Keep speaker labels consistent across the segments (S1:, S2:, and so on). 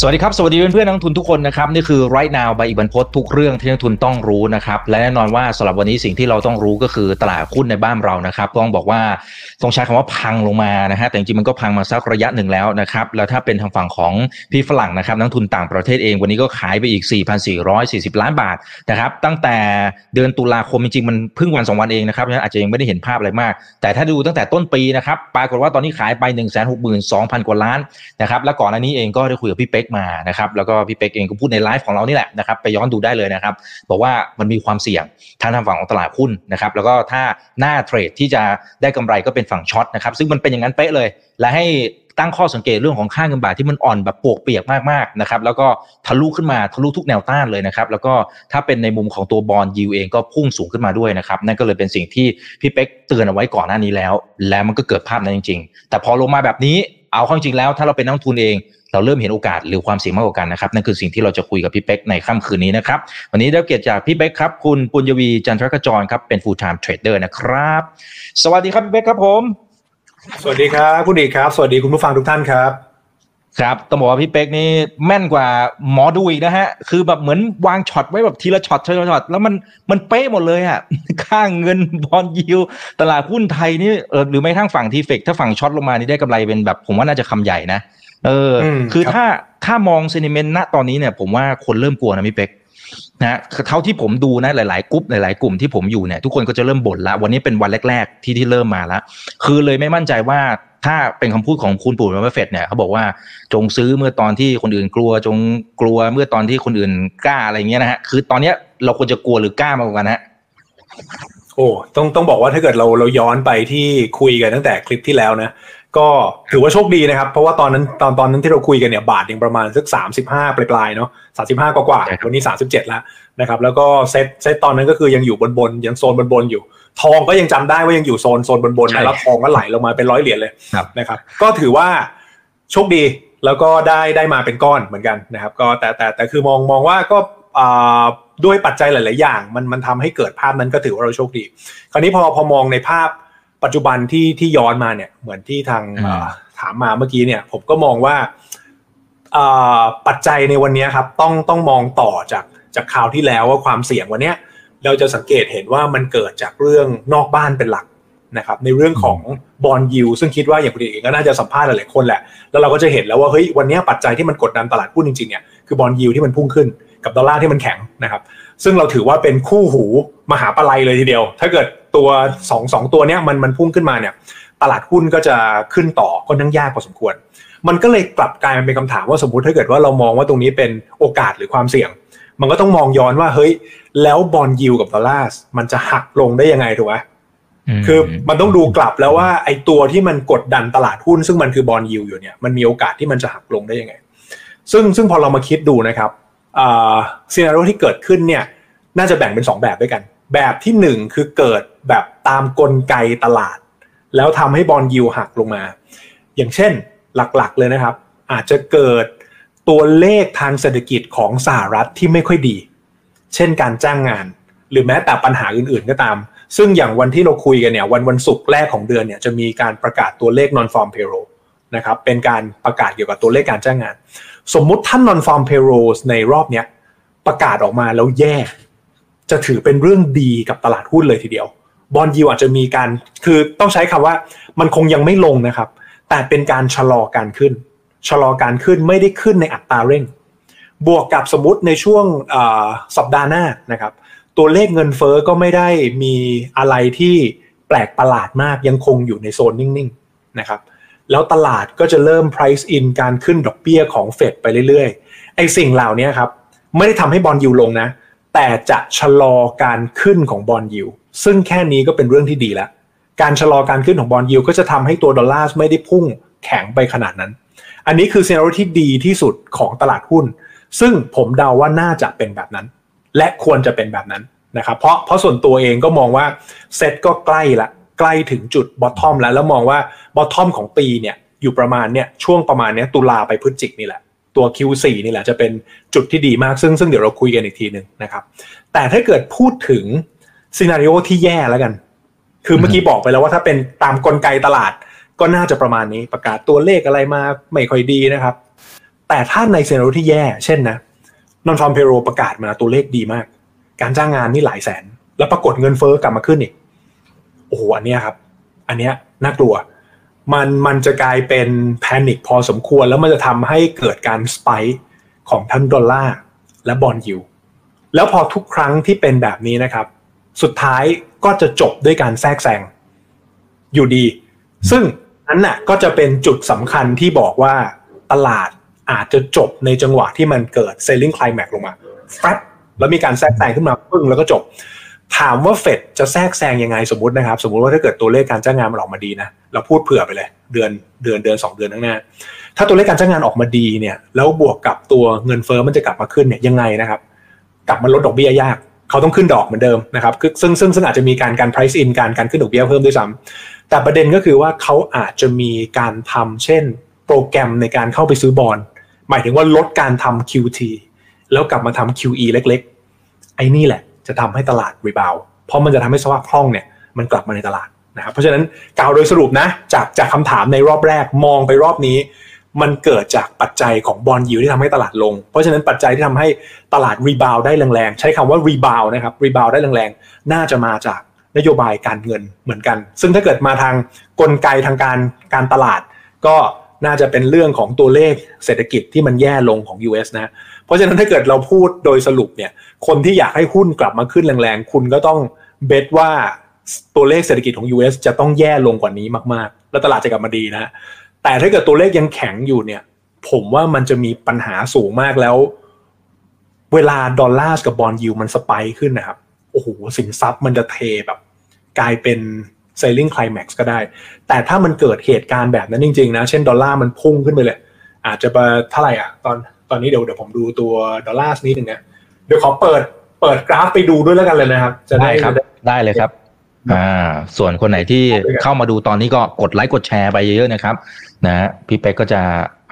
S1: สวัสดีครับ สวัสดีเพื่อนๆนักทุนทุกคนนะครับ นี่คือ right now ใบอิบันพศทุกเรื่องที่นักทุนต้องรู้นะครับ และแน่นอนว่าสำหรับวันนี้สิ่งที่เราต้องรู้ก็คือตลาดหุ้นในบ้านเรานะครับ ต้องบอกว่าต้องใช้คำว่าพังลงมานะฮะแต่จริงๆมันก็พังมาสักระยะหนึ่งแล้วนะครับแล้วถ้าเป็นทางฝั่งของพี่ฝรั่งนะครับนักทุนต่างประเทศเองวันนี้ก็ขายไปอีก 4,440 ล้านบาทนะครับตั้งแต่เดือนตุลาคมจริงๆมันเพิ่งวันสองวันเองนะครับอาจจะยังไม่ได้เห็นภาพอะไรมาก แต่ถ้าดูตั้งแต่ต้นปีนะครับปรากฏว่าตอนนี้ขายไป 1 6 2 0 0 0 กว่าล้านนะครับแล้วก่อนหน้านี้เองก็ได้คุยกับพี่เป๊กมานะครับแล้วก็พี่เป็กเองก็พูดในไลฟ์ของเรานี่แหละนะครับไปย้อนดูได้เลยนะครับบอกว่ามันมีความเสี่ยงทางทางฝั่งของตลาดหุ้นนะครับแล้วก็ถ้าน่า trade ที่จะได้กำไรก็เป็นฝั่ง short นะครับซึ่งมันเป็นอย่างนั้นเป๊ะเลย และให้ตั้งข้อสังเกตเรื่องของค่าเงินบาทที่มันอ่อนแบบปวกเปียกมากๆนะครับแล้วก็ทะลุขึ้นมาทะลุทุกแนวต้านเลยนะครับแล้วก็ถ้าเป็นในมุมของตัวบอลยูเองก็พุ่งสูงขึ้นมาด้วยนะครับนั่นก็เลยเป็นสิ่งที่พี่เป็กเตือนเอาไว้ก่อนหน้านี้แล้ว แล้วมันก็เกิดภาพนั้นจริง ๆ แต่พอลงมาแบบนี้ เอาเข้าจริงแล้วถ้าเราเป็นนักทุนเอง เราเริ่มเห็นโอกาสหรือความเสี่ยงมากกว่ากันนะครับนั่นคือสิ่งที่เราจะคุยกับพี่เป๊กในค่ำคืนนี้นะครับวันนี้ได้เกียรติจากพี่เป๊กครับคุณปุญญวีจันทรกจรครับเป็น full time trader นะครับ สวัสดีครับพี่เป๊กครับผม
S2: สวัสดีครับคุณดีครับ สวัสดีคุณผู้ฟังทุกท่านครับ
S1: ครับต้องบอกว่าพี่เป๊กนี่แม่นกว่าหมอดูอีกนะฮะ คือแบบเหมือนวางช็อตไว้แบบทีละช็อตทีละช็อตแล้วมันมันเป๊ะหมดเลยอะค่าเงิน bond yield ตลาดหุ้นไทยนี่เออหรือไม่ทั้งฝั่ง TFEX ถ้าฝั่ง short ลงมานี่ได้กำไรเป็นแบบ ผมว่าน่าจะคำใหญ่นะเออ คือถ้าถ้ามอง sentiment ณตอนนี้เนี่ย ผมว่าคนเริ่มกลัวนะพี่เป็กนะเท่าที่ผมดูนะหลาย ๆกลุ่มหลาย ๆ กลุ่มที่ผมอยู่เนี่ยทุกคนก็จะเริ่มบ่นละวันนี้เป็นวันแรก ๆ ที่ที่เริ่มมาแล้วคือเลยไม่มั่นใจว่า ถ้าเป็นคำพูดของคุณปู่มาเฟตเนี่ยเขาบอกว่าจงซื้อเมื่อตอนที่คนอื่นกลัว จงกลัวเมื่อตอนที่คนอื่นกล้าอะไรเงี้ยนะฮะคือตอนเนี้ยเราควรจะกลัวหรือกล้ามากกว่ากันฮะ
S2: โอ้ต้องต้องบอกว่าถ้าเกิดเราเราย้อนไปที่คุยกันตั้งแต่คลิปที่แล้วนะก็ถือว่าโชคดีนะครับ เพราะว่าตอนนั้นตอนตอนนั้นที่เราคุยกันเนี่ยบาทยังประมาณสักสามสิบห้าปลายๆเนาะสามสิบห้ากว่าวันนี้สามสิบเจ็ดแล้วนะครับ แล้วก็เซตเซตตอนนั้นก็คือยังอยู่บนบนยังโซนบนบนอยู่ ทองก็ยังจำได้ว่ายังอยู่โซนโซนบนบนนะแล้วทองก็ไหลลงมาเป็นร้อยเหรียญเลยนะครับ ก็ถือว่าโชคดีแล้วก็ได้ได้มาเป็นก้อนเหมือนกันนะครับ ก็แต่แต่แต่คือมองมองว่าก็ด้วยปัจจัยหลาย ๆ อย่าง มันมันทำให้เกิดภาพนั้นก็ถือว่าเราโชคดี คราวนี้พอพอมองในภาพปัจจุบันที่ที่ย้อนมาเนี่ย เหมือนที่ทางถามมาเมื่อกี้เนี่ย ผมก็มองว่าปัจจัยในวันนี้ครับ ต้องต้องมองต่อจากจากคราวที่แล้วว่าความเสี่ยงวันนี้ เราจะสังเกตเห็นว่ามันเกิดจากเรื่องนอกบ้านเป็นหลักนะครับในเรื่องของ bond yield ซึ่งคิดว่าอย่างคุณเองก็น่าจะสัมภาษณ์หลายๆคนแหละ แล้วเราก็จะเห็นแล้วว่าเฮ้ยวันนี้ปัจจัยที่มันกดดันตลาดหุ้นจริงๆเนี่ยคือ bond yield ที่มันพุ่งขึ้นกับดอลลาร์ที่มันแข็งนะครับซึ่งเราถือว่าเป็นคู่หูมหาประลัยเลยทีเดียว ถ้าเกิดตัวสองสองตัวเนี้ยมันมันพุ่งขึ้นมาเนี่ยตลาดหุ้นก็จะขึ้นต่อก็นั่งยากพอสมควร มันก็เลยกลับกลายเป็นคำถามว่าสมมติถ้าเกิดว่าเรามองว่าตรงนี้เป็นโอกาสหรือความเสี่ยง มันก็ต้องมองย้อนว่าเฮ้ย แล้วบอลยิวกับดอลลาร์มันจะหักลงได้ยังไงถูกไหมคือมันต้องดูกลับแล้วว่าไอ้ตัวที่มันกดดันตลาดหุ้น ซึ่งมันคือบอลยิวอยู่เนี่ยมันมีโอกาสที่มันจะหักลงได้ยังไง ซึ่งซึ่งพอเรามาคิดดูนะครับซีนารีโอที่เกิดขึ้นเนี่ย น่าจะแบ่งเป็น 2 แบบด้วยกัน แบบที่ 1 คือเกิดแบบตามกลไกตลาด แล้วทำให้บอลยิวหักลงมา อย่างเช่นหลักๆเลยนะครับ อาจจะเกิด ตัวเลขทางเศรษฐกิจของสหรัฐที่ไม่ค่อยดี เช่นการจ้างงาน หรือแม้แต่ปัญหาอื่นๆก็ตาม ซึ่งอย่างวันที่เราคุยกันเนี่ยวันวันศุกร์แรกของเดือนเนี่ยจะมีการประกาศตัวเลข non farm payroll นะครับเป็นการประกาศเกี่ยวกับตัวเลขการจ้างงาน สมมุติท่าน non farm payroll ในรอบเนี้ยประกาศออกมาแล้วแย่ จะถือเป็นเรื่องดีกับตลาดหุ้นเลยทีเดียวบอลยูอาจจะมีการคือต้องใช้คำว่ามันคงยังไม่ลงนะครับ แต่เป็นการชะลอการขึ้น ชะลอการขึ้นไม่ได้ขึ้นในอัตราเร่ง บวกกับสมมติในช่วงสัปดาห์หน้านะครับ ตัวเลขเงินเฟอ้อก็ไม่ได้มีอะไรที่แปลกประหลาดมากยังคงอยู่ในโซนนิ่งๆนะครับแล้วตลาดก็จะเริ่ม price in การขึ้นดอกเบี้ยของเฟดไปเรื่อยๆ ไอ้สิ่งเหล่านี้ครับ ไม่ได้ทำให้บอลยูลงนะ แต่จะชะลอการขึ้นของ bond yield ซึ่งแค่นี้ก็เป็นเรื่องที่ดีแล้ว การชะลอการขึ้นของ bond yield ก็จะทำให้ตัวดอลลาร์ไม่ได้พุ่งแข็งไปขนาดนั้น อันนี้คือ scenario ที่ดีที่สุดของตลาดหุ้น ซึ่งผมเดาว่าน่าจะเป็นแบบนั้น และควรจะเป็นแบบนั้นนะครับ เพราะเพราะส่วนตัวเองก็มองว่าเซ็ตก็ใกล้ละใกล้ถึงจุด bottom แล้ว แล้วมองว่า bottom ของปีเนี่ยอยู่ประมาณเนี่ยช่วงประมาณเนี้ยตุลาไปพฤศจิกนี่แหละตัว Q4 นี่แหละจะเป็นจุดที่ดีมากซึ่งซึ่งเดี๋ยวเราคุยกันอีกทีหนึ่งนะครับ แต่ถ้าเกิดพูดถึง scenario ที่แย่แล้วกัน คือเมื่อกี้บอกไปแล้วว่าถ้าเป็นตามกลไกตลาด ก็น่าจะประมาณนี้ประกาศตัวเลขอะไรมาไม่ค่อยดีนะครับ แต่ถ้าใน scenario ที่แย่ เช่นนะ nonfarm payroll ประกาศมาตัวเลขดีมาก การจ้างงานนี่หลายแสน แล้วปรากฏเงินเฟ้อกลับมาขึ้นอีกโอ้โหอันนี้ครับ อันเนี้ยน่ากลัว มันมันจะกลายเป็นแพนิคพอสมควร แล้วมันจะทำให้เกิดการสไปค์ของทั้งดอลลาร์และบอลยูแล้วพอทุกครั้งที่เป็นแบบนี้นะครับ สุดท้ายก็จะจบด้วยการแทรกแซงอยู่ดี ซึ่ง นั้นน่ะก็จะเป็นจุดสำคัญที่บอกว่าตลาดอาจจะจบในจังหวะที่มันเกิด selling climax ลงมาแฟบแล้วมีการแทรกแซงขึ้นมาปึ้งแล้วก็จบ ถามว่าเฟดจะแทรกแซงยังไงสมมตินะครับ สมมติว่าถ้าเกิดตัวเลขการจ้างงานมันออกมาดีนะเราพูดเผื่อไปเลย เดือนเดือนเดือนสองเดือนข้างหน้า ถ้าตัวเลขการจ้างงานออกมาดีเนี่ย แล้วบวกกับตัวเงินเฟอ้อมันจะกลับมาขึ้นเนี่ยยังไงนะครับ กลับมาลดดอกเบี้ยยากเขาต้องขึ้นดอกเหมือนเดิมนะครับซึ่งซึ่งซึ่งอาจจะมีการการ price in การการขึ้นดอกเบี้ยเพิ่มด้วยซ้ำ แต่ประเด็นก็คือว่าเขาอาจจะมีการทำเช่น โปรแกรมในการเข้าไปซื้อบอลหมายถึงว่าลดการทำ QT แล้วกลับมาทำ QE เล็กๆ ไอ้นี่แหละจะทำให้ตลาดรีบาวเพราะมันจะทำให้สภาพคล่องเนี่ยมันกลับมาในตลาดนะครับเพราะฉะนั้นกล่าวโดยสรุปนะจากจากคำถามในรอบแรกมองไปรอบนี้ มันเกิดจากปัจจัยของ bond yield ที่ทำให้ตลาดลง เพราะฉะนั้นปัจจัยที่ทำให้ตลาด rebound ได้แรงๆ ใช้คำว่า rebound นะครับ rebound ได้แรงๆ น่าจะมาจาก นโยบายการเงินเหมือนกัน ซึ่งถ้าเกิดมาทางกลไกทางการการตลาด ก็น่าจะเป็นเรื่องของตัวเลขเศรษฐกิจที่มันแย่ลงของ US นะ เพราะฉะนั้นถ้าเกิดเราพูดโดยสรุปเนี่ย คนที่อยากให้หุ้นกลับมาขึ้นแรงๆ คุณก็ต้องเบสว่าตัวเลขเศรษฐกิจของ US จะต้องแย่ลงกว่านี้มากๆ แล้วตลาดจะกลับมาดีนะ แต่ถ้าเกิดตัวเลขยังแข็งอยู่เนี่ย ผมว่ามันจะมีปัญหาสูงมากแล้ว เวลาดอลลาร์กับบอลยูมันสไปขึ้นนะครับ โอ้โหสินทรัพย์มันจะเทแบบ กลายเป็น selling climax ก็ได้ แต่ถ้ามันเกิดเหตุการณ์แบบนั้นจริงๆนะเช่นดอลลาร์มันพุ่งขึ้นไปเลย อาจจะไปเท่าไหร่อะตอนตอนนี้เดี๋ยวเดี๋ยวผมดูตัวดอลลาร์นิดนึงนะเดี๋ยวขอเปิดเปิดกราฟไปดูด้วยแล้วกันเลยนะครับ จะได้
S1: ครับได้เลยครับอ่าส่วนคนไหนที่เข้ามาดูตอนนี้ก็กดไลค์กดแชร์ไปเยอะๆนะครับ นะพี่เป๊กก็จะ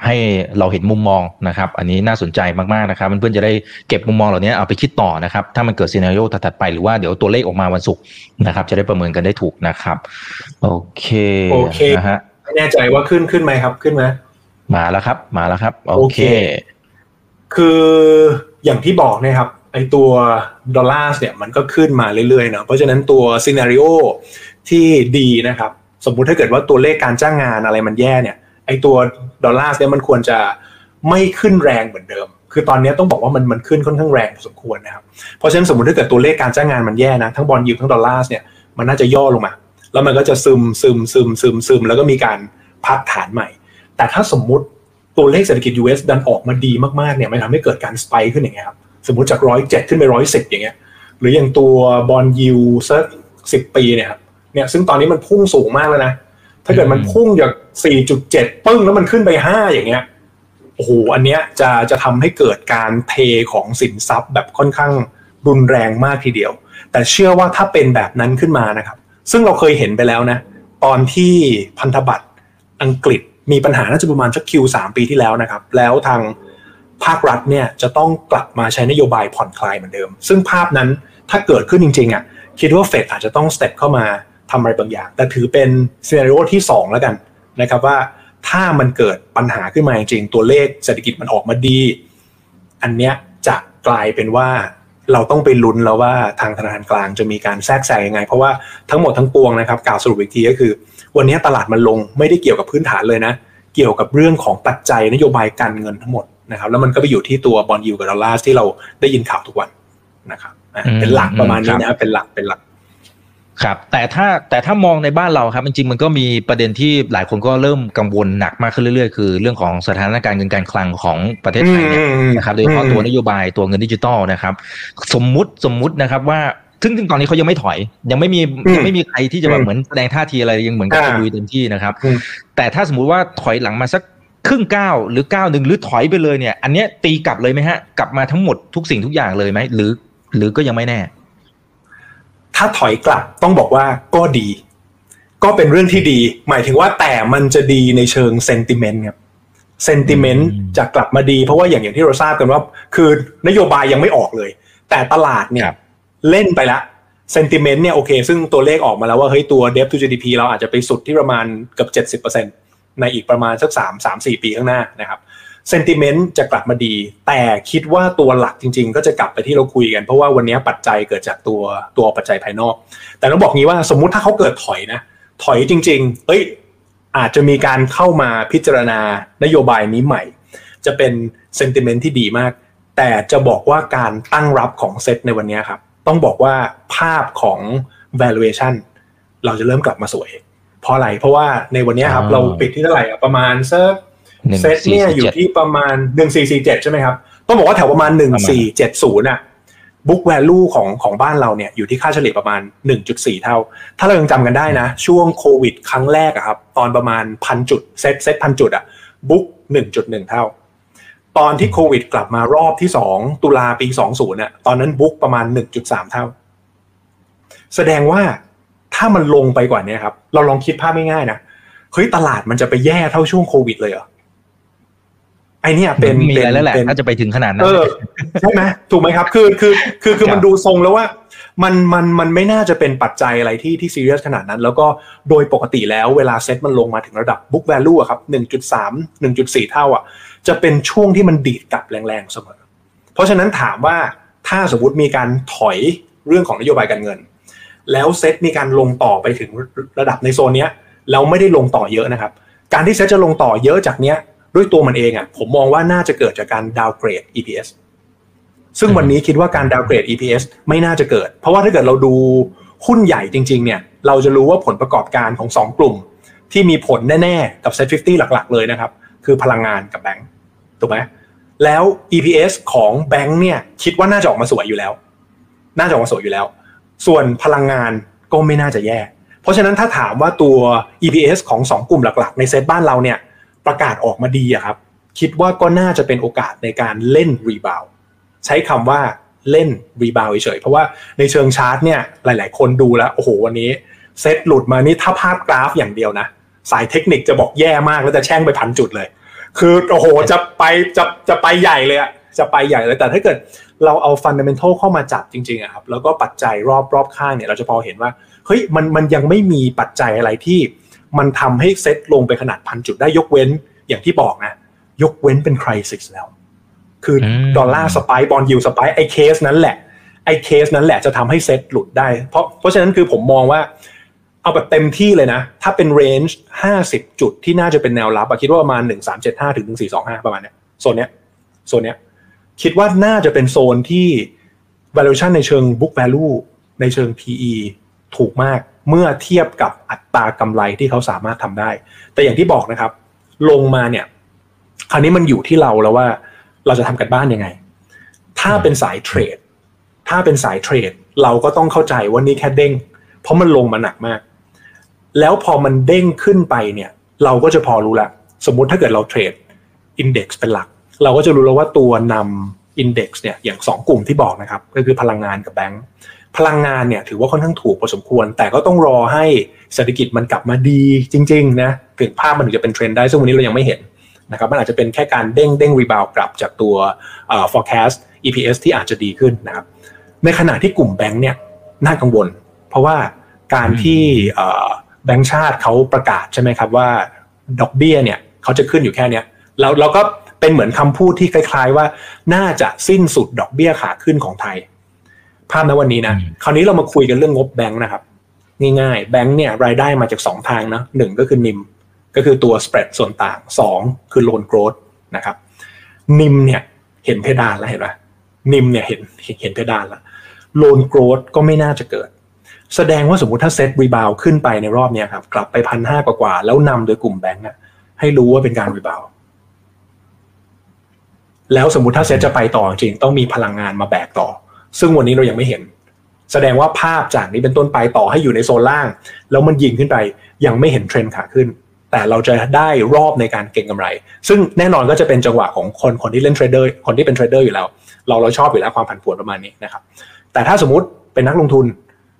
S1: ให้เราเห็นมุมมองนะครับ อันนี้น่าสนใจมากๆนะครับเพื่อนๆจะได้เก็บมุมมองเหล่านี้เอาไปคิดต่อนะครับ ถ้ามันเกิด scenario ถัดไปหรือว่าเดี๋ยวตัวเลขออกมาวันศุกร์นะครับ จะได้ประเมินกันได้ถูกนะครับ โอเค
S2: โอเคนะฮะไม่แน่ใจว่าขึ้นขึ้นไหมครับขึ้นไหม
S1: มาแล้วครับ มาแล้วครับ โอเค
S2: คืออย่างที่บอกนะครับไอตัวดอลลาร์เนี่ยมันก็ขึ้นมาเรื่อยๆเนาะเพราะฉะนั้นตัว scenario ที่ดีนะครับ สมมุติถ้าเกิดว่าตัวเลขการจ้างงานอะไรมันแย่เนี่ยไอตัว ดอลลาร์เนี่ยมันควรจะไม่ขึ้นแรงเหมือนเดิม คือตอนนี้ต้องบอกว่ามันมันขึ้นค่อนข้างแรงพอสมควรนะครับ เพราะฉะนั้นสมมติถ้าเกิดตัวเลขการจ้างงานมันแย่นะ ทั้ง bond yield ทั้งดอลลาร์เนี่ยมันน่าจะย่อลงมา แล้วมันก็จะซึมซึมซึมซึมซึมแล้วก็มีการพักฐานใหม่ แต่ถ้าสมมุติตัวเลขเศรษฐกิจ US ดันออกมาดีมากๆเนี่ยมันทำให้เกิดการสไปขึ้นอย่างเงี้ยครับสมมติจากร้อยเจ็ดขึ้นไปร้อยสิบอย่างเงี้ยหรืออย่างตัวบอลยูสักสิบปีเนี่ยครับเนี่ยซึ่งตอนนี้มันพุ่งสูงมากแล้วนะ ถ้าเกิดมันพุ่งจาก 4.7 ปึ้งแล้วมันขึ้นไป 5 อย่างเงี้ย โอ้โห อันเนี้ยจะจะทำให้เกิดการเทของสินทรัพย์แบบค่อนข้างรุนแรงมากทีเดียว แต่เชื่อว่าถ้าเป็นแบบนั้นขึ้นมานะครับ ซึ่งเราเคยเห็นไปแล้วนะ ตอนที่พันธบัตรอังกฤษมีปัญหาน่าจะประมาณสัก Q สามปีที่แล้วนะครับ แล้วทางภาครัฐเนี่ยจะต้องกลับมาใช้นโยบายผ่อนคลายเหมือนเดิม ซึ่งภาพนั้นถ้าเกิดขึ้นจริงๆอะคิดว่าเฟดอาจจะต้อง step เข้ามา ทำอะไรบางอย่าง แต่ถือเป็น scenario ที่ 2 แล้วกันนะครับว่าถ้ามันเกิดปัญหาขึ้นมาจริงตัวเลขเศรษฐกิจมันออกมาดี อันเนี้ยจะกลายเป็นว่าเราต้องไปลุ้นแล้วว่าทางธนาคารกลางจะมีการแทรกแซงยังไง เพราะว่าทั้งหมดทั้งปวงนะครับกล่าวสรุปอีกทีก็คือ วันนี้ตลาดมันลงไม่ได้เกี่ยวกับพื้นฐานเลยนะ เกี่ยวกับเรื่องของปัจจัยนโยบายการเงินทั้งหมดนะครับ แล้วมันก็ไปอยู่ที่ตัวบอลยูกับดอลลาร์ที่เราได้ยินข่าวทุกวันนะครับเป็นหลักประมาณนี้นะเป็นหลักเป็นหลัก
S1: ครับแต่ถ้าแต่ถ้ามองในบ้านเราครับจริงๆมันก็มีประเด็นที่หลายคนก็เริ่มกังวลหนักมากขึ้นเรื่อยๆ คือเรื่องของสถานการณ์เงินการคลังของประเทศไทยเนี่ยนะครับโดยเฉพาะตัวนโยบายตัวเงินดิจิตอลนะครับสมมุติสมมุตินะครับว่าซึ่งตอนนี้เขายังไม่ถอย ยังไม่มียังไม่มีใครที่จะแบบเหมือนแสดงท่าทีอะไรยังเหมือนกับจะลุยเต็มที่นะครับ แต่ถ้าสมมุติว่าถอยหลังมาสักครึ่งก้าวหรือก้าวหนึ่งหรือถอยไปเลยเนี่ย อันเนี้ยตีกลับเลยไหมฮะกลับมาทั้งหมดทุกสิ่งทุกอย่างเลยไหมหรือ หรือก็ยังไม่แน่
S2: ถ้าถอยกลับต้องบอกว่าก็ดี ก็เป็นเรื่องที่ดี หมายถึงว่าแต่มันจะดีในเชิงเซนติเมนต์ครับเซนติเมนต์จะกลับมาดี เพราะว่าอย่างอย่างที่เราทราบกันว่า คือนโยบายยังไม่ออกเลย แต่ตลาดเนี่ยเล่นไปละเซนติเมนต์เนี่ยโอเค ซึ่งตัวเลขออกมาแล้วว่าเฮ้ยตัว debt to GDP เราอาจจะไปสุดที่ประมาณเกือบ70%ในอีกประมาณสัก3 3 4ปีข้างหน้านะครับ เซนติเมนต์จะกลับมาดี แต่คิดว่าตัวหลักจริง ๆ ก็จะกลับไปที่เราคุยกัน เพราะว่าวันนี้ปัจจัยเกิดจากตัวตัวปัจจัยภายนอก แต่ต้องบอกงี้ว่าสมมุติถ้าเขาเกิดถอยนะ ถอยจริง ๆ เอ้ย อาจจะมีการเข้ามาพิจารณานโยบายนี้ใหม่ จะเป็นเซนติเมนต์ที่ดีมาก แต่จะบอกว่าการตั้งรับของเซตในวันนี้ครับ ต้องบอกว่าภาพของ valuation เราจะเริ่มกลับมาสวย เพราะอะไร เพราะว่าในวันนี้ครับ
S1: อ่า
S2: เราปิดที่เท่าไหร่อะประมาณสัก
S1: หนึ่ง
S2: เซตเนี่ยอยู่ที่ประมาณ1447ใช่ไหมครับ ต้องบอกว่าแถวประมาณ1470น่ะ book value ของของบ้านเราเนี่ยอยู่ที่ค่าเฉลี่ยประมาณ 1.4 เท่า ถ้าเรายังจำกันได้นะ ช่วงโควิดครั้งแรกอะครับ ตอนประมาณพันจุดเซตเซตพันจุดอะ book 1.1 เท่า ตอนที่โควิดกลับมารอบที่ 2 ตุลาปี 20น่ะตอนนั้น book ประมาณ 1.3 เท่า แสดงว่าถ้ามันลงไปกว่านี้ครับ เราลองคิดภาพง่ายๆนะเฮ้ยตลาดมันจะไปแย่เท่าช่วงโควิดเลยเหรอ ไอเนี่ยเป็น
S1: มีอะไรแล้วแหละ
S2: เป็น
S1: ถ้าจะไปถึงขนาดนั้น
S2: เออใช่ไหมถูกไหมครับ คือคือคือคือ
S1: ครับ
S2: มันดูทรงแล้วว่ามันมันมันไม่น่าจะเป็นปัจจัยอะไรที่ที่ซีเรียสขนาดนั้น แล้วก็โดยปกติแล้วเวลาเซ็ตมันลงมาถึงระดับ book value อะครับ1.3 1.4เท่าอะ จะเป็นช่วงที่มันดีดกลับแรงๆเสมอ เพราะฉะนั้นถามว่าถ้าสมมติมีการถอยเรื่องของนโยบายการเงิน แล้วเซ็ตมีการลงต่อไปถึงระดับในโซนเนี้ยแล้วไม่ได้ลงต่อเยอะนะครับ การที่เซ็ตจะลงต่อเยอะจากเนี้ย ด้วยตัวมันเองอะผมมองว่าน่าจะเกิดจากการดาวเกรด EPS ซึ่งวันนี้คิดว่าการดาวเกรด EPS ไม่น่าจะเกิด เพราะว่าถ้าเกิดเราดูหุ้นใหญ่จริงๆเนี่ยเราจะรู้ว่าผลประกอบการของสองกลุ่ม ที่มีผลแน่ๆ กับ Set 50 หลักๆ เลยนะครับ คือพลังงานกับแบงก์ถูกไหมแล้ว EPS ของแบงก์เนี่ยคิดว่าน่าจะออกมาสวยอยู่แล้ว น่าจะออกมาสวยอยู่แล้ว ส่วนพลังงานก็ไม่น่าจะแย่ เพราะฉะนั้นถ้าถามว่าตัว EPS ของสองกลุ่มหลัก ๆ ในเซตบ้านเราเนี่ย ประกาศออกมาดีอะครับ คิดว่าก็น่าจะเป็นโอกาสในการเล่น rebound ใช้คำว่าเล่น rebound เฉยๆเพราะว่าในเชิงชาร์ตเนี่ยหลาย ๆ คนดูแล้วโอ้โหวันนี้เซตหลุดมานี่ถ้าภาพกราฟอย่างเดียวนะ สายเทคนิคจะบอกแย่มากแล้วจะแช่งไปพันจุดเลย คือโอ้โหจะไปจะจะไปใหญ่เลยอะจะไปใหญ่เลยแต่ถ้าเกิดเราเอา fundamental เข้ามาจับจริงๆอะครับแล้วก็ปัจจัยรอบรอบข้างเนี่ยเราจะพอเห็นว่าเฮ้ยมันมันยังไม่มีปัจจัยอะไรที่ มันทำให้เซ็ตลงไปขนาดพันจุดได้ยกเว้นอย่างที่บอกนะ ยกเว้นเป็น crisis แล้ว คืออ
S1: ม
S2: ดอลลาร์ spike bond yield spike ไอเคสนั้นแหละไอเคสนั้นแหละจะทำให้เซ็ตหลุดได้ เพราะเพราะฉะนั้นคือผมมองว่าเอาแบบเต็มที่เลยนะ ถ้าเป็น range ห้าสิบจุดที่น่าจะเป็นแนวรับอะคิดว่าประมาณหนึ่งสามเจ็ดห้าถึงหนึ่งสี่สองห้าประมาณเนี้ยโซนเนี้ยโซนเนี้ยคิดว่าน่าจะเป็นโซนที่ valuation ในเชิง book value ในเชิง PE ถูกมาก เมื่อเทียบกับอัตรากำไรที่เขาสามารถทำได้ แต่อย่างที่บอกนะครับ ลงมาเนี่ยคราวนี้มันอยู่ที่เราแล้วว่าเราจะทำกันบ้านยังไง ถ้าเป็นสายเทรด ถ้าเป็นสายเทรด เราก็ต้องเข้าใจว่านี่แค่เด้ง เพราะมันลงมาหนักมาก แล้วพอมันเด้งขึ้นไปเนี่ย เราก็จะพอรู้ละ สมมุติถ้าเกิดเรา trade index เป็นหลัก เราก็จะรู้แล้วว่าตัวนำ index เนี่ยอย่างสองกลุ่มที่บอกนะครับ ก็คือพลังงานกับแบงก์ พลังงานเนี่ยถือว่าค่อนข้างถูกพอสมควร แต่ก็ต้องรอให้เศรษฐกิจมันกลับมาดีจริงๆนะถึงภาพมันถึงจะเป็นเทรนด์ได้ ซึ่งวันนี้เรายังไม่เห็นนะครับมันอาจจะเป็นแค่การเด้งเด้ง rebound กลับจากตัว forecast EPS ที่อาจจะดีขึ้นนะครับในขณะที่กลุ่มแบงก์เนี่ยน่ากังวล เพราะว่าการที่แบงก์ชาติเขาประกาศใช่ไหมครับว่าดอกเบี้ยเนี่ยเขาจะขึ้นอยู่แค่เนี้ยเราเราก็เป็นเหมือนคำพูดที่คล้าย ๆ ว่าน่าจะสิ้นสุดดอกเบี้ยขาขึ้นของไทย ภาพณวันนี้นะ
S1: อืม
S2: คราวนี้เรามาคุยกันเรื่องงบแบงก์นะครับ ง่ายๆ แบงก์เนี่ยรายได้มาจากสองทางนะหนึ่งก็คือนิมก็คือตัว spread ส่วนต่างสองคือ loan growth นะครับนิมเนี่ยเห็นเพดานแล้วเห็นไหมNIM เนี่ยเห็นเห็นเห็นเพดานแล้ว loan growth ก็ไม่น่าจะเกิด แสดงว่าสมมติถ้า SET rebound ขึ้นไปในรอบเนี้ยครับกลับไปพันห้ากว่าๆแล้วนำโดยกลุ่มแบงก์อะให้รู้ว่าเป็นการ rebound แล้วสมมติถ้าเซ็ตจะไปต่อจริงๆต้องมีพลังงานมาแบกต่อ ซึ่งวันนี้เรายังไม่เห็น แสดงว่าภาพจากนี้เป็นต้นไปต่อให้อยู่ในโซนล่าง แล้วมันยิงขึ้นไปยังไม่เห็นเทรนด์ขาขึ้น แต่เราจะได้รอบในการเก็งกำไร ซึ่งแน่นอนก็จะเป็นจังหวะของคนคนที่เล่น trader คนที่เป็น trader อยู่แล้ว เราเราชอบอยู่แล้วความผันผวนประมาณนี้นะครับแต่ถ้าสมมติเป็นนักลงทุน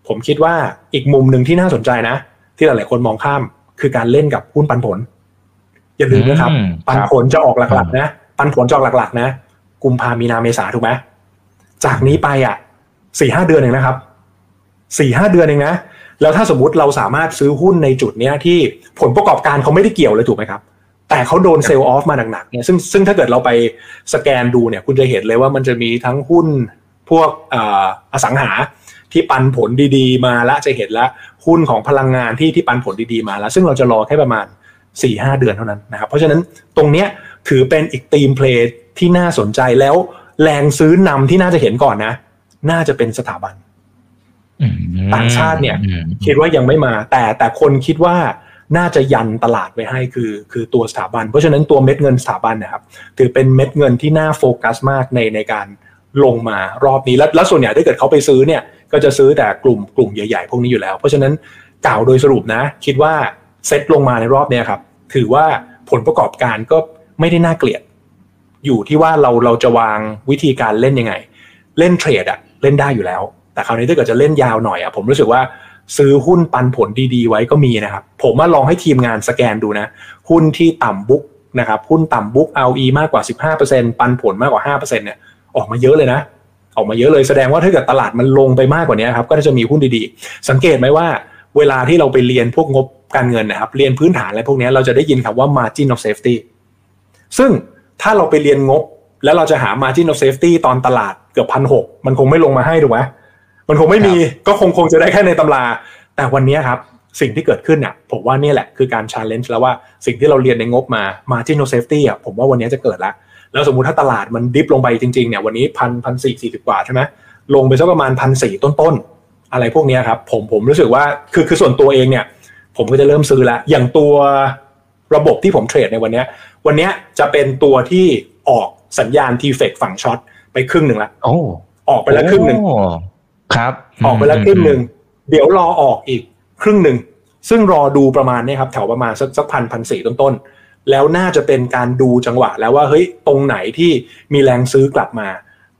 S2: ผมคิดว่าอีกมุมหนึ่งที่น่าสนใจนะ ที่หลายๆคนมองข้ามคือการเล่นกับหุ้นปันผล อย่าลืมนะครับ
S1: อืม
S2: ปันผลจะออกหลักๆนะ ปันผลจะออกหลักๆนะ กุมภามีนาเมษาถูกไหม จากนี้ไปอะสี่ห้าเดือนเองนะครับสี่ห้าเดือนเองนะแล้วถ้าสมมติเราสามารถซื้อหุ้นในจุดเนี้ยที่ผลประกอบการเขาไม่ได้เกี่ยวเลยถูกไหมครับ แต่เขาโดน sell off มาหนักๆเนี่ยซึ่งซึ่งถ้าเกิดเราไปสแกนดูเนี่ยคุณจะเห็นเลยว่ามันจะมีทั้งหุ้นพวกอสังหาที่ปันผลดีๆ มาแล้วจะเห็นแล้วหุ้นของพลังงานที่ที่ปันผลดีๆมาแล้ว ซึ่งเราจะรอแค่ประมาณสี่ห้าเดือนเท่านั้นนะครับเพราะฉะนั้นตรงเนี้ยถือเป็นอีก theme play ที่น่าสนใจแล้ว แรงซื้อนำที่น่าจะเห็นก่อนนะ น่าจะเป็นสถาบันต่างชาติเนี่ย คิดว่ายังไม่มา แต่แต่คนคิดว่าน่าจะยันตลาดไว้ให้คือ คือตัวสถาบัน เพราะฉะนั้นตัวเม็ดเงินสถาบันนะครับ ถือเป็นเม็ดเงินที่น่าโฟกัสมากในในการลงมารอบนี้ แล้วแล้วส่วนใหญ่ถ้าเกิดเขาไปซื้อเนี่ย ก็จะซื้อแต่กลุ่มกลุ่มใหญ่ๆพวกนี้อยู่แล้ว เพราะฉะนั้นกล่าวโดยสรุปนะ คิดว่าเซ็ตลงมาในรอบนี้ครับ ถือว่าผลประกอบการก็ไม่ได้น่าเกลียด อยู่ที่ว่าเราเราจะวางวิธีการเล่นยังไง เล่นเทรดอะเล่นได้อยู่แล้ว แต่คราวนี้ถ้าเกิดจะเล่นยาวหน่อยอะผมรู้สึกว่าซื้อหุ้นปันผลดีๆ ไว้ก็มีนะครับ ผมมาลองให้ทีมงานสแกนดูนะ หุ้นที่ต่ำบุ๊กนะครับหุ้นต่ำบุ๊ก LE มากกว่า 15%ปันผลมากกว่า 5%เนี่ยออกมาเยอะเลยนะ ออกมาเยอะเลยแสดงว่าถ้าเกิดตลาดมันลงไปมากกว่านี้ครับก็จะมีหุ้นดีๆ สังเกตไหมว่าเวลาที่เราไปเรียนพวกงบการเงินนะครับ เรียนพื้นฐานอะไรพวกนี้เราจะได้ยินคำว่า margin of safety ซึ่ง ถ้าเราไปเรียนงบ แล้วเราจะหา margin of safety ตอนตลาดเกือบพันหกมันคงไม่ลงมาให้ถูกไหมมันคงไม่มีก็คงคงจะได้แค่ในตำรา แต่วันนี้ครับสิ่งที่เกิดขึ้นเนี่ยผมว่านี่แหละคือการ challenge แล้วว่าสิ่งที่เราเรียนในงบมา margin of safety อะผมว่าวันนี้จะเกิดแล้วแล้วสมมุติถ้าตลาดมันดิฟลงไปจริงๆเนี่ยวันนี้พันพันสี่สี่สิบกว่าใช่ไหมลงไปสักประมาณพันสี่ต้นๆอะไรพวกนี้ครับผมผมรู้สึกว่าคือคือส่วนตัวเองเนี่ย ผมก็จะเริ่มซื้อแล้วอย่างตัว ระบบที่ผมเทรดในวันนี้ วันนี้จะเป็นตัวที่ออกสัญญาณทีเฟกฝั่งช็อตไปครึ่งหนึ่งละ
S1: โอ้
S2: ออกไปแล้วครึ่งหนึ่ง
S1: ครับ
S2: ออกไปแล้วครึ่งหนึ่งเดี๋ยวรอออกอีกครึ่งหนึ่งซึ่งรอดูประมาณนี้ครับแถวประมาณสักสักพันพันสี่ต้นๆแล้วน่าจะเป็นการดูจังหวะแล้วว่าเฮ้ยตรงไหนที่มีแรงซื้อกลับมา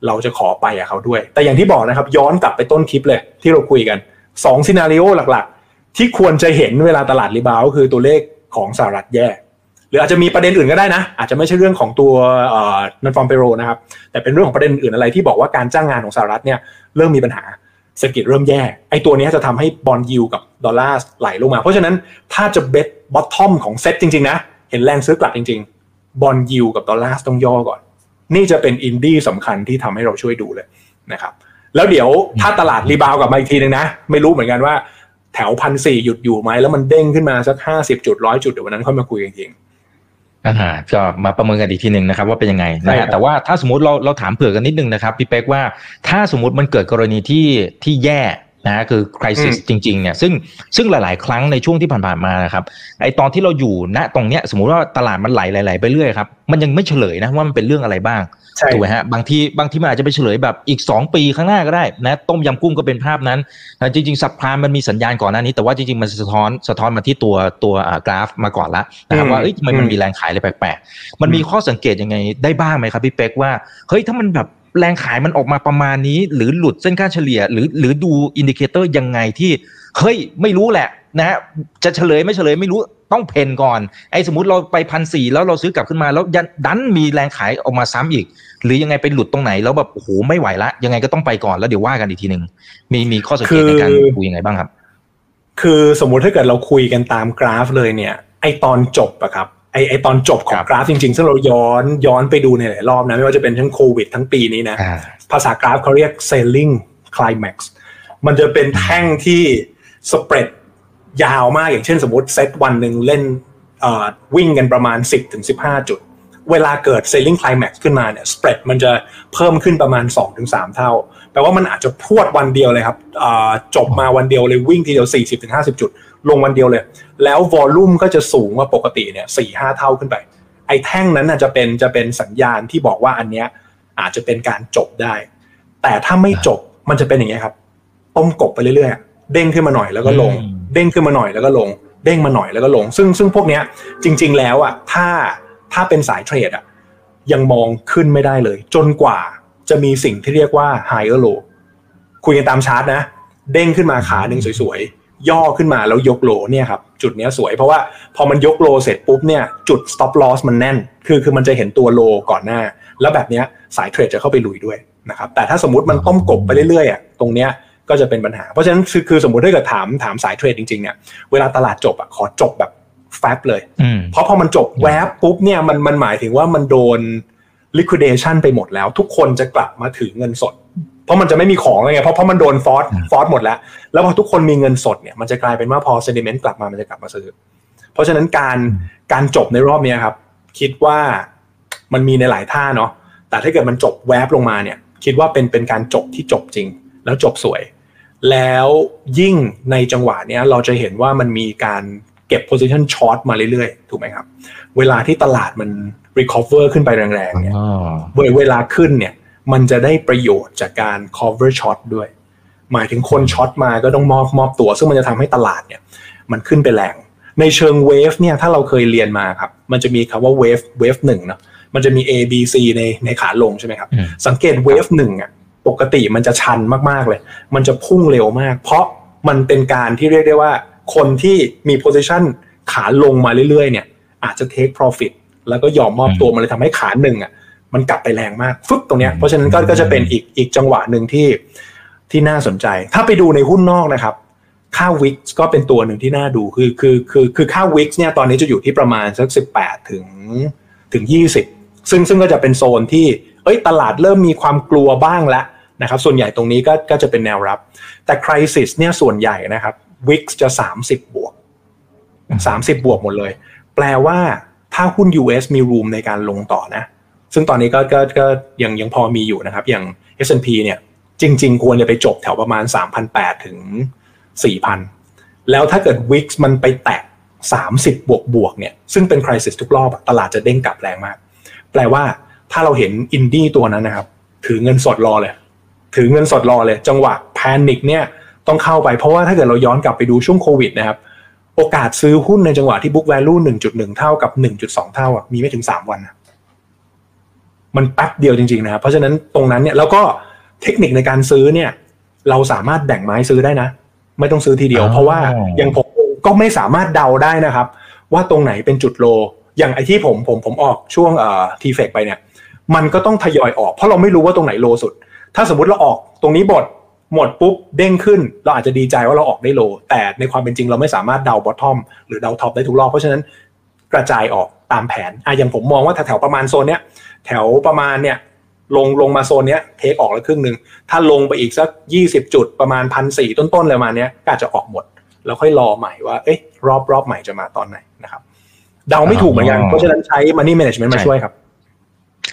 S2: เราจะขอไปกับเขาด้วย แต่อย่างที่บอกนะครับ ย้อนกลับไปต้นคลิปเลยที่เราคุยกันสอง scenario หลักๆ ที่ควรจะเห็นเวลาตลาด rebound ก็คือตัวเลข ของสหรัฐแย่ หรืออาจจะมีประเด็นอื่นก็ได้นะ อาจจะไม่ใช่เรื่องของตัว non-farm payroll นะครับ แต่เป็นเรื่องของประเด็นอื่นอะไรที่บอกว่าการจ้างงานของสหรัฐเนี่ยเริ่มมีปัญหาเศรษฐกิจเริ่มแย่ ไอ้ตัวนี้จะทำให้ bond yield กับดอลลาร์ไหลลงมา เพราะฉะนั้นถ้าจะ base bottom ของเซ็ตจริงๆนะ เห็นแรงซื้อกลับจริงๆ bond yield กับดอลลาร์ต้องย่อก่อน นี่จะเป็นอินดี้สำคัญที่ทำให้เราช่วยดูเลยนะครับ แล้วเดี๋ยวถ้าตลาดรีบาวกลับมาอีกทีนึงนะ ไม่รู้เหมือนกันว่า แถวพันสี่หยุดอยู่ไหมแล้วมันเด้งขึ้นมาสักห้าสิบจุดร้อยจุดเดี๋ยววันนั้นค่อยมาคุยกันจริง
S1: อ่าก็มาประเมินกันอีกทีหนึ่งนะครับว่าเป็นยังไงนะฮะแต่ว่าถ้าสมมติเราเราถามเผื่อกันนิดนึงนะครับพี่เป๊กว่าถ้าสมมติมันเกิดกรณีที่ที่แย่ นะคือคริสิสจริงๆเนี่ยซึ่งซึ่งหลาย ๆ ครั้งในช่วงที่ผ่านๆมานะครับไอตอนที่เราอยู่ณตรงเนี้ยสมมุติว่าตลาดมันไหลไหลไปเรื่อยครับมันยังไม่เฉลยนะว่ามันเป็นเรื่องอะไรบ้างถูกไหมฮะบางทีบางทีมันอาจจะไปเฉลยแบบอีก 2 ปีข้างหน้าก็ได้นะต้มยำกุ้งก็เป็นภาพนั้นแต่จริง ๆ subprime มันมีสัญญาณก่อนหน้านี้ แต่ว่าจริง ๆ มันสะท้อนสะท้อนมาที่ตัวตัวกราฟมาก่อนละนะครับว่าเอ้ยทำไมมันมีแรงขายอะไรแปลกๆมันมีข้อสังเกตยังไงได้บ้างไหมครับพี่เป๊กว่าเฮ้ยถ้ามันแบบ แรงขายมันออกมาประมาณนี้ หรือหลุดเส้นค่าเฉลี่ย หรือหรือดู indicator ยังไงที่เฮ้ยไม่รู้แหละนะฮะจะเฉลยไม่เฉลยไม่รู้ต้อง plan ก่อน ไอ้สมมติเราไปพันสี่แล้วเราซื้อกลับขึ้นมาแล้วดันมีแรงขายออกมาซ้ำอีก หรือยังไงไปหลุดตรงไหนแล้วแบบโอ้โหไม่ไหวละ ยังไงก็ต้องไปก่อนแล้วเดี๋ยวว่ากันอีกทีหนึ่งมีมีข้อสังเกตในการคุยยังไงบ้างครับ
S2: คือสมมุติถ้าเกิดเราคุยกันตามกราฟเลยเนี่ย ไอตอนจบอะครับ ไอไอตอนจบของกราฟจริงๆ ซึ่งเราย้อนย้อนไปดูในหลายรอบนะ ไม่ว่าจะเป็นทั้งโควิดทั้งปีนี้นะ ภาษากราฟเขาเรียก selling climax มันจะเป็นแท่งที่สเปรดยาวมากอย่างเช่นสมมติเซตวันหนึ่งเล่นวิ่งกันประมาณ 10-15จุด เวลาเกิด selling climax ขึ้นมาเนี่ยสเปรดมันจะเพิ่มขึ้นประมาณ 2-3เท่า แปลว่ามันอาจจะพวดวันเดียวเลยครับจบมาวันเดียวเลยวิ่งทีเดียว 40-50จุด ลงวันเดียวเลย แล้ววอลลุ่มก็จะสูงกว่าปกติเนี่ยสี่ห้าเท่าขึ้นไป ไอ้แท่งนั้นจะเป็นจะเป็นสัญญาณที่บอกว่าอันเนี้ยอาจจะเป็นการจบได้ แต่ถ้าไม่จบมันจะเป็นอย่างเงี้ยครับ ต้มกบไปเรื่อยๆ เด้งขึ้นมาหน่อยแล้วก็ลง เด้งขึ้นมาหน่อยแล้วก็ลง เด้งมาหน่อยแล้วก็ลง ซึ่งซึ่งพวกเนี้ยจริง ๆ แล้วอะถ้าถ้าเป็นสายเทรดอะยังมองขึ้นไม่ได้เลย จนกว่าจะมีสิ่งที่เรียกว่า higher low คุยกันตามชาร์ตนะ เด้งขึ้นมาขาหนึ่งสวย ย่อขึ้นมาแล้วยกโลเนี่ยครับจุดนี้สวยเพราะว่าพอมันยกโลเสร็จปุ๊บเนี่ยจุด stop loss มันแน่น คือคือมันจะเห็นตัวโลก่อนหน้า แล้วแบบนี้สายเทรดจะเข้าไปลุยด้วยนะครับแต่ถ้าสมมติมันต้มกบไปเรื่อยๆอะตรงเนี้ยก็จะเป็นปัญหา เพราะฉะนั้นคือคือสมมติถ้าเกิดถามถามสายเทรดจริงๆเนี่ยเวลาตลาดจบอะขอจบแบบแฟบเลย
S1: อืม
S2: เพราะพอมันจบแวบปุ๊บเนี่ยมันมันหมายถึงว่ามันโดน liquidation ไปหมดแล้ว ทุกคนจะกลับมาถือเงินสด เพราะมันจะไม่มีของเลยไงเพราะเพราะมันโดนฟอส
S1: อืม
S2: ฟอสหมดแล้ว แล้วพอทุกคนมีเงินสดเนี่ยมันจะกลายเป็นว่าพอ sentiment กลับมามันจะกลับมาซื้อ เพราะฉะนั้นการการจบในรอบเนี้ยครับ คิดว่ามันมีในหลายท่าเนาะแต่ถ้าเกิดมันจบแวบลงมาเนี่ย คิดว่าเป็นเป็นการจบที่จบจริง แล้วจบสวย แล้วยิ่งในจังหวะเนี้ยเราจะเห็นว่ามันมีการเก็บ position short มาเรื่อยๆ ถูกไหมครับ เวลาที่ตลาดมัน recover ขึ้นไปแรงๆเนี่ย
S1: อ๋อ
S2: เวเวลาขึ้นเนี่ย มันจะได้ประโยชน์จากการ cover short ด้วย หมายถึงคนช็อตมาก็ต้องมอบมอบตัว ซึ่งมันจะทำให้ตลาดเนี่ยมันขึ้นไปแรงในเชิง wave เนี่ยถ้าเราเคยเรียนมาครับ มันจะมีคำว่า wave wave หนึ่งเนาะมันจะมี A B C ในในขาลงใช่ไหมครับ
S1: อืม
S2: สังเกต wave หนึ่งอะปกติมันจะชันมากๆเลย มันจะพุ่งเร็วมาก เพราะมันเป็นการที่เรียกได้ว่า คนที่มี position ขาลงมาเรื่อยๆ เนี่ย อาจจะ take profit แล้วก็ยอมมอบตัวมันเลยทำให้ขาหนึ่งอะ มันกลับไปแรงมากฟึบตรงเนี้ยเพราะฉะนั้นก็ก็จะเป็นอีกอีกจังหวะหนึ่งที่ที่น่าสนใจ ถ้าไปดูในหุ้นนอกนะครับ ค่าวิกก็เป็นตัวหนึ่งที่น่าดูคือคือคือคือค่าวิกเนี่ยตอนนี้จะอยู่ที่ประมาณสักสิบแปดถึงถึงยี่สิบซึ่งซึ่งก็จะเป็นโซนที่เอ้ยตลาดเริ่มมีความกลัวบ้างแล้วนะครับ ส่วนใหญ่ตรงนี้ก็ก็จะเป็นแนวรับ แต่คริสิสเนี่ยส่วนใหญ่นะครับวิกจะ30บวก30บวกหมดเลย แปลว่าถ้าหุ้น US มีรูมในการลงต่อนะ ซึ่งตอนนี้ก็ก็ก็ยังยังพอมีอยู่นะครับ อย่าง S&P เนี่ยจริง ๆ ควรจะไปจบแถวประมาณ 3,800 ถึง 4,000 แล้วถ้าเกิด WIX มันไปแตะ30 บวกบวกเนี่ยซึ่งเป็นคริสิสทุกรอบตลาดจะเด้งกลับแรงมาก แปลว่าถ้าเราเห็นอินดี้ตัวนั้นนะครับ ถือเงินสดรอเลย ถือเงินสดรอเลย จังหวะแพนิคเนี่ยต้องเข้าไปเพราะว่าถ้าเกิดเราย้อนกลับไปดูช่วงโควิดนะครับ โอกาสซื้อหุ้นในจังหวะที่ book value 1.1 เท่ากับ 1.2 เท่าอะมีไม่ถึง 3 วันนะ มันแป๊บเดียวจริงๆนะครับเพราะฉะนั้นตรงนั้นเนี่ยแล้วก็เทคนิคในการซื้อเนี่ย เราสามารถแบ่งไม้ซื้อได้นะ ไม่ต้องซื้อทีเดียว
S1: อ๋อ
S2: เพราะว่าอย่างผมก็ไม่สามารถเดาได้นะครับ ว่าตรงไหนเป็นจุดโล อย่างไอที่ผมผมผมออกช่วงเอ่อทีเฟกไปเนี่ย มันก็ต้องทยอยออกเพราะเราไม่รู้ว่าตรงไหนโลสุด ถ้าสมมติเราออกตรงนี้บทหมดปุ๊บเด้งขึ้น เราอาจจะดีใจว่าเราออกได้โล แต่ในความเป็นจริงเราไม่สามารถเดาบอททอมหรือเดาท็อปได้ทุกรอบเพราะฉะนั้นกระจายออก ตามแผนอะอย่างผมมองว่าแถวประมาณโซนเนี้ยแถวประมาณเนี่ยลงลงมาโซนเนี้ยเทคออกแล้วครึ่งหนึ่งถ้าลงไปอีกสักยี่สิบจุดประมาณพันสี่ต้นๆเลยประมาณเนี้ยก็อาจจะออกหมด แล้วค่อยรอใหม่ว่าเอ๊ะรอบรอบใหม่จะมาตอนไหนนะครับเดาไม่ถูกเหมือนกัน เพราะฉะนั้นใช้ money management มา
S1: ช่
S2: วยครับ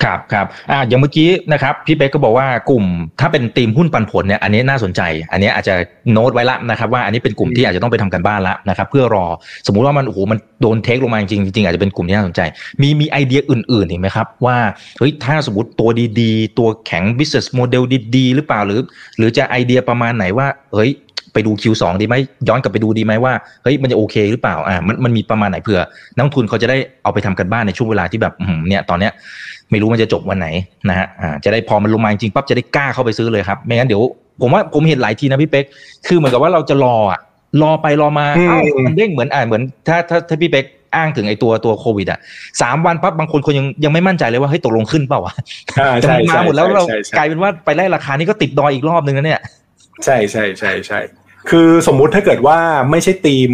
S1: ครับครับอ่าอย่างเมื่อกี้นะครับพี่เป๊กก็บอกว่ากลุ่ม ถ้าเป็นทีมหุ้นปันผลเนี่ยอันนี้น่าสนใจ อันนี้อาจจะโน้ตไว้ละนะครับว่าอันนี้เป็นกลุ่มที่อาจจะต้องไปทำกันบ้านละนะครับเพื่อรอสมมุติว่ามันโอ้โหมันโดนเทคลงมาจริงๆจริงๆอาจจะเป็นกลุ่มที่น่าสนใจ มีมีไอเดียอื่นๆอีกไหมครับว่าเฮ้ยถ้าสมมติตัวดีๆ ตัวแข็ง business model ดีๆ หรือเปล่าหรือ หรือจะไอเดียประมาณไหนว่าเฮ้ย ไปดู Q2 ดีไหมย้อนกลับไปดูดีไหมว่าเฮ้ยมันจะโอเคหรือเปล่าอ่ามันมันมีประมาณไหนเผื่อนักลงทุนเขาจะได้เอาไปทำกันบ้านในช่วงเวลาที่แบบอื้อหือเนี่ยตอนเนี้ยไม่รู้มันจะจบวันไหนนะฮะอ่าจะได้พอมันลงมาจริงๆปั๊บจะได้กล้าเข้าไปซื้อเลยครับไม่งั้นเดี๋ยวผมว่าผมเห็นหลายทีนะพี่เป๊กคือเหมือนกับว่าเราจะรออะรอไปรอมา
S2: อืม
S1: เอ้ามันเด้งเหมือนอ่าเหมือนถ้าถ้าถ้าพี่เป๊กอ้างถึงไอ้ตัวตัวโควิดอะสามวันปั๊บบางคนคนยังยังไม่มั่นใจเลยว่าเฮ้ยตกลงขึ้นเปล่าวะ
S2: อ่า
S1: แต่
S2: ใช่
S1: มันมา
S2: ใช่
S1: หมดแล้วเรา
S2: ใช่ใช่
S1: กลายเป็นว่าไปไล่ราคานี้ก็ติดดอยอีกรอบนึงนะเนี่ย
S2: ใช่ใช่ใช่ใช่ คือสมมุติถ้าเกิดว่าไม่ใช่ทีม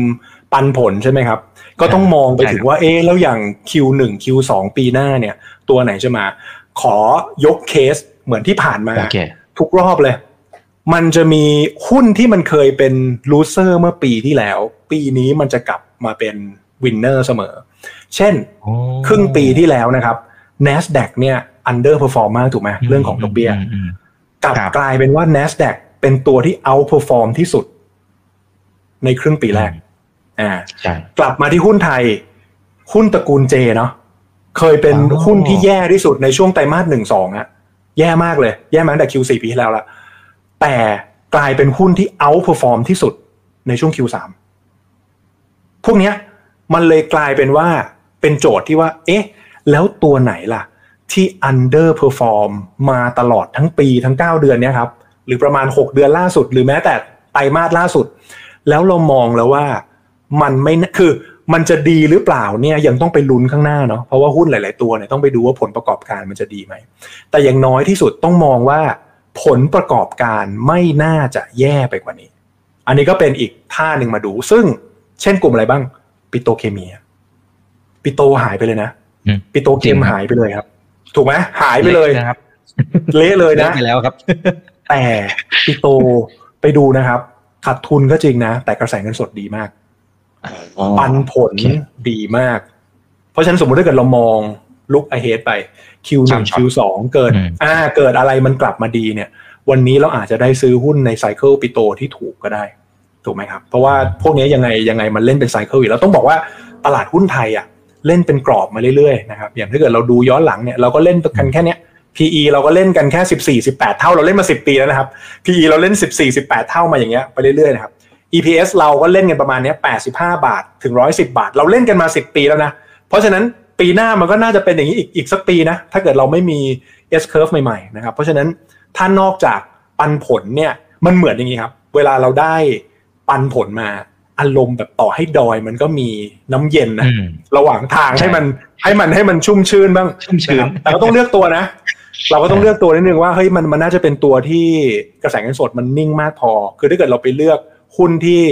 S2: ปันผลใช่ไหมครับ ก็ต้องมองไป
S1: ใช่
S2: ถึงว่าเอ๊ะแล้วอย่าง Q1 Q2 ปีหน้าเนี่ย ตัวไหนจะมา ขอยกเคสเหมือนที่ผ่านมา
S1: โอเค
S2: ทุกรอบเลย มันจะมีหุ้นที่มันเคยเป็น loser เมื่อปีที่แล้ว ปีนี้มันจะกลับมาเป็น winner เสมอ เช่น ครึ่งปีที่แล้วนะครับ NASDAQ เนี่ย underperform มากถูกไหมเรื่องของดอกเบี้ย
S1: มอืม
S2: กลับ
S1: ครับ
S2: กลายเป็นว่า NASDAQ เป็นตัวที่ outperform ที่สุด ในครึ่งปีแรก อ่า
S1: ใช่
S2: กลับมาที่หุ้นไทย หุ้นตระกูลเจเนาะเคยเป็น
S1: อ๋อ
S2: หุ้นที่แย่ที่สุดในช่วงไตรมาสหนึ่งสองอะแย่มากเลย แย่มาตั้งแต่ Q4 ปีที่แล้วละแต่กลายเป็นหุ้นที่ outperform ที่สุดในช่วง Q3 พวกเนี้ย มันเลยกลายเป็นว่าเป็นโจทย์ที่ว่า เอ๊ะ แล้วตัวไหนล่ะ ที่ underperform มาตลอดทั้งปีทั้ง 9 เดือนเนี้ยครับ หรือประมาณ 6 เดือนล่าสุด หรือแม้แต่ไตรมาสล่าสุด แล้วเรามองแล้วว่ามันไม่น่าคือมันจะดีหรือเปล่าเนี่ยยังต้องไปลุ้นข้างหน้าเนาะเพราะว่าหุ้นหลาย ๆ ตัวเนี่ยต้องไปดูว่าผลประกอบการมันจะดีไหม แต่อย่างน้อยที่สุดต้องมองว่าผลประกอบการไม่น่าจะแย่ไปกว่านี้ อันนี้ก็เป็นอีกท่าหนึ่งมาดู ซึ่งเช่นกลุ่มอะไรบ้าง ปิโตรเคมีอะปิโตหายไปเลยนะ
S1: อืม
S2: ปิโตรเค
S1: จริ
S2: ม
S1: งครับ
S2: หายไปเลยครับ ถูกไหมหายไปเลย
S1: นะครับ
S2: เละเลย
S1: เลิก
S2: นะ
S1: ไปแล้วครับ
S2: แต่ปิโตรไปดูนะครับ ขาดทุนก็จริงนะ แต่กระแสเงินสดดีมาก ปันผล
S1: โอเค
S2: ดีมาก เพราะฉะนั้นสมมติถ้าเกิดเรามองลุกอ h e a d ไป Q1
S1: สามช็อต
S2: Q2 เกิด
S1: อืม
S2: อ่าเกิดอะไรมันกลับมาดีเนี่ย วันนี้เราอาจจะได้ซื้อหุ้นใน cycle ปิโตรที่ถูกก็ได้ ถูกไหมครับ เพราะว่าพวกนี้ยังไงยังไงมันเล่นเป็น cycle อยู่แล้วต้องบอกว่าตลาดหุ้นไทยอะเล่นเป็นกรอบมาเรื่อยๆนะครับอย่างถ้าเกิดเราดูย้อนหลังเนี่ยเราก็เล่นกันแค่เนี้ย PE เราก็เล่นกันแค่สิบสี่สิบแปดเท่าเราเล่นมาสิบปีแล้วนะครับ PE เราเล่นสิบสี่สิบแปดเท่ามาอย่างเงี้ยไปเรื่อยๆนะครับ EPS เราก็เล่นกันประมาณเนี้ย85 บาทถึง 110 บาท เราเล่นกันมา 10 ปีแล้วนะ เพราะฉะนั้นปีหน้ามันก็น่าจะเป็นอย่างนี้อีกอีกสักปีนะ ถ้าเกิดเราไม่มี S curve ใหม่ๆนะครับ เพราะฉะนั้นถ้านอกจากปันผลเนี่ยมันเหมือนอย่างนี้ครับ เวลาเราได้ปันผลมาอารมณ์แบบต่อให้ดอยมันก็มีน้ำเย็นนะ
S1: อืม
S2: ระหว่างทาง
S1: ใช่
S2: ให้มันให้มันให้มันชุ่มชื่นบ้าง
S1: ชุ่มชื้น
S2: นะครับแต่ก็ต้องเลือกตัวนะ เราก็ต้องเลือกตัวนิดนึงว่าเฮ้ยมันมันน่าจะเป็นตัวที่กระแสเงินสดมันนิ่งมากพอ คือถ้าเกิดเราไปเลือกหุ้นที่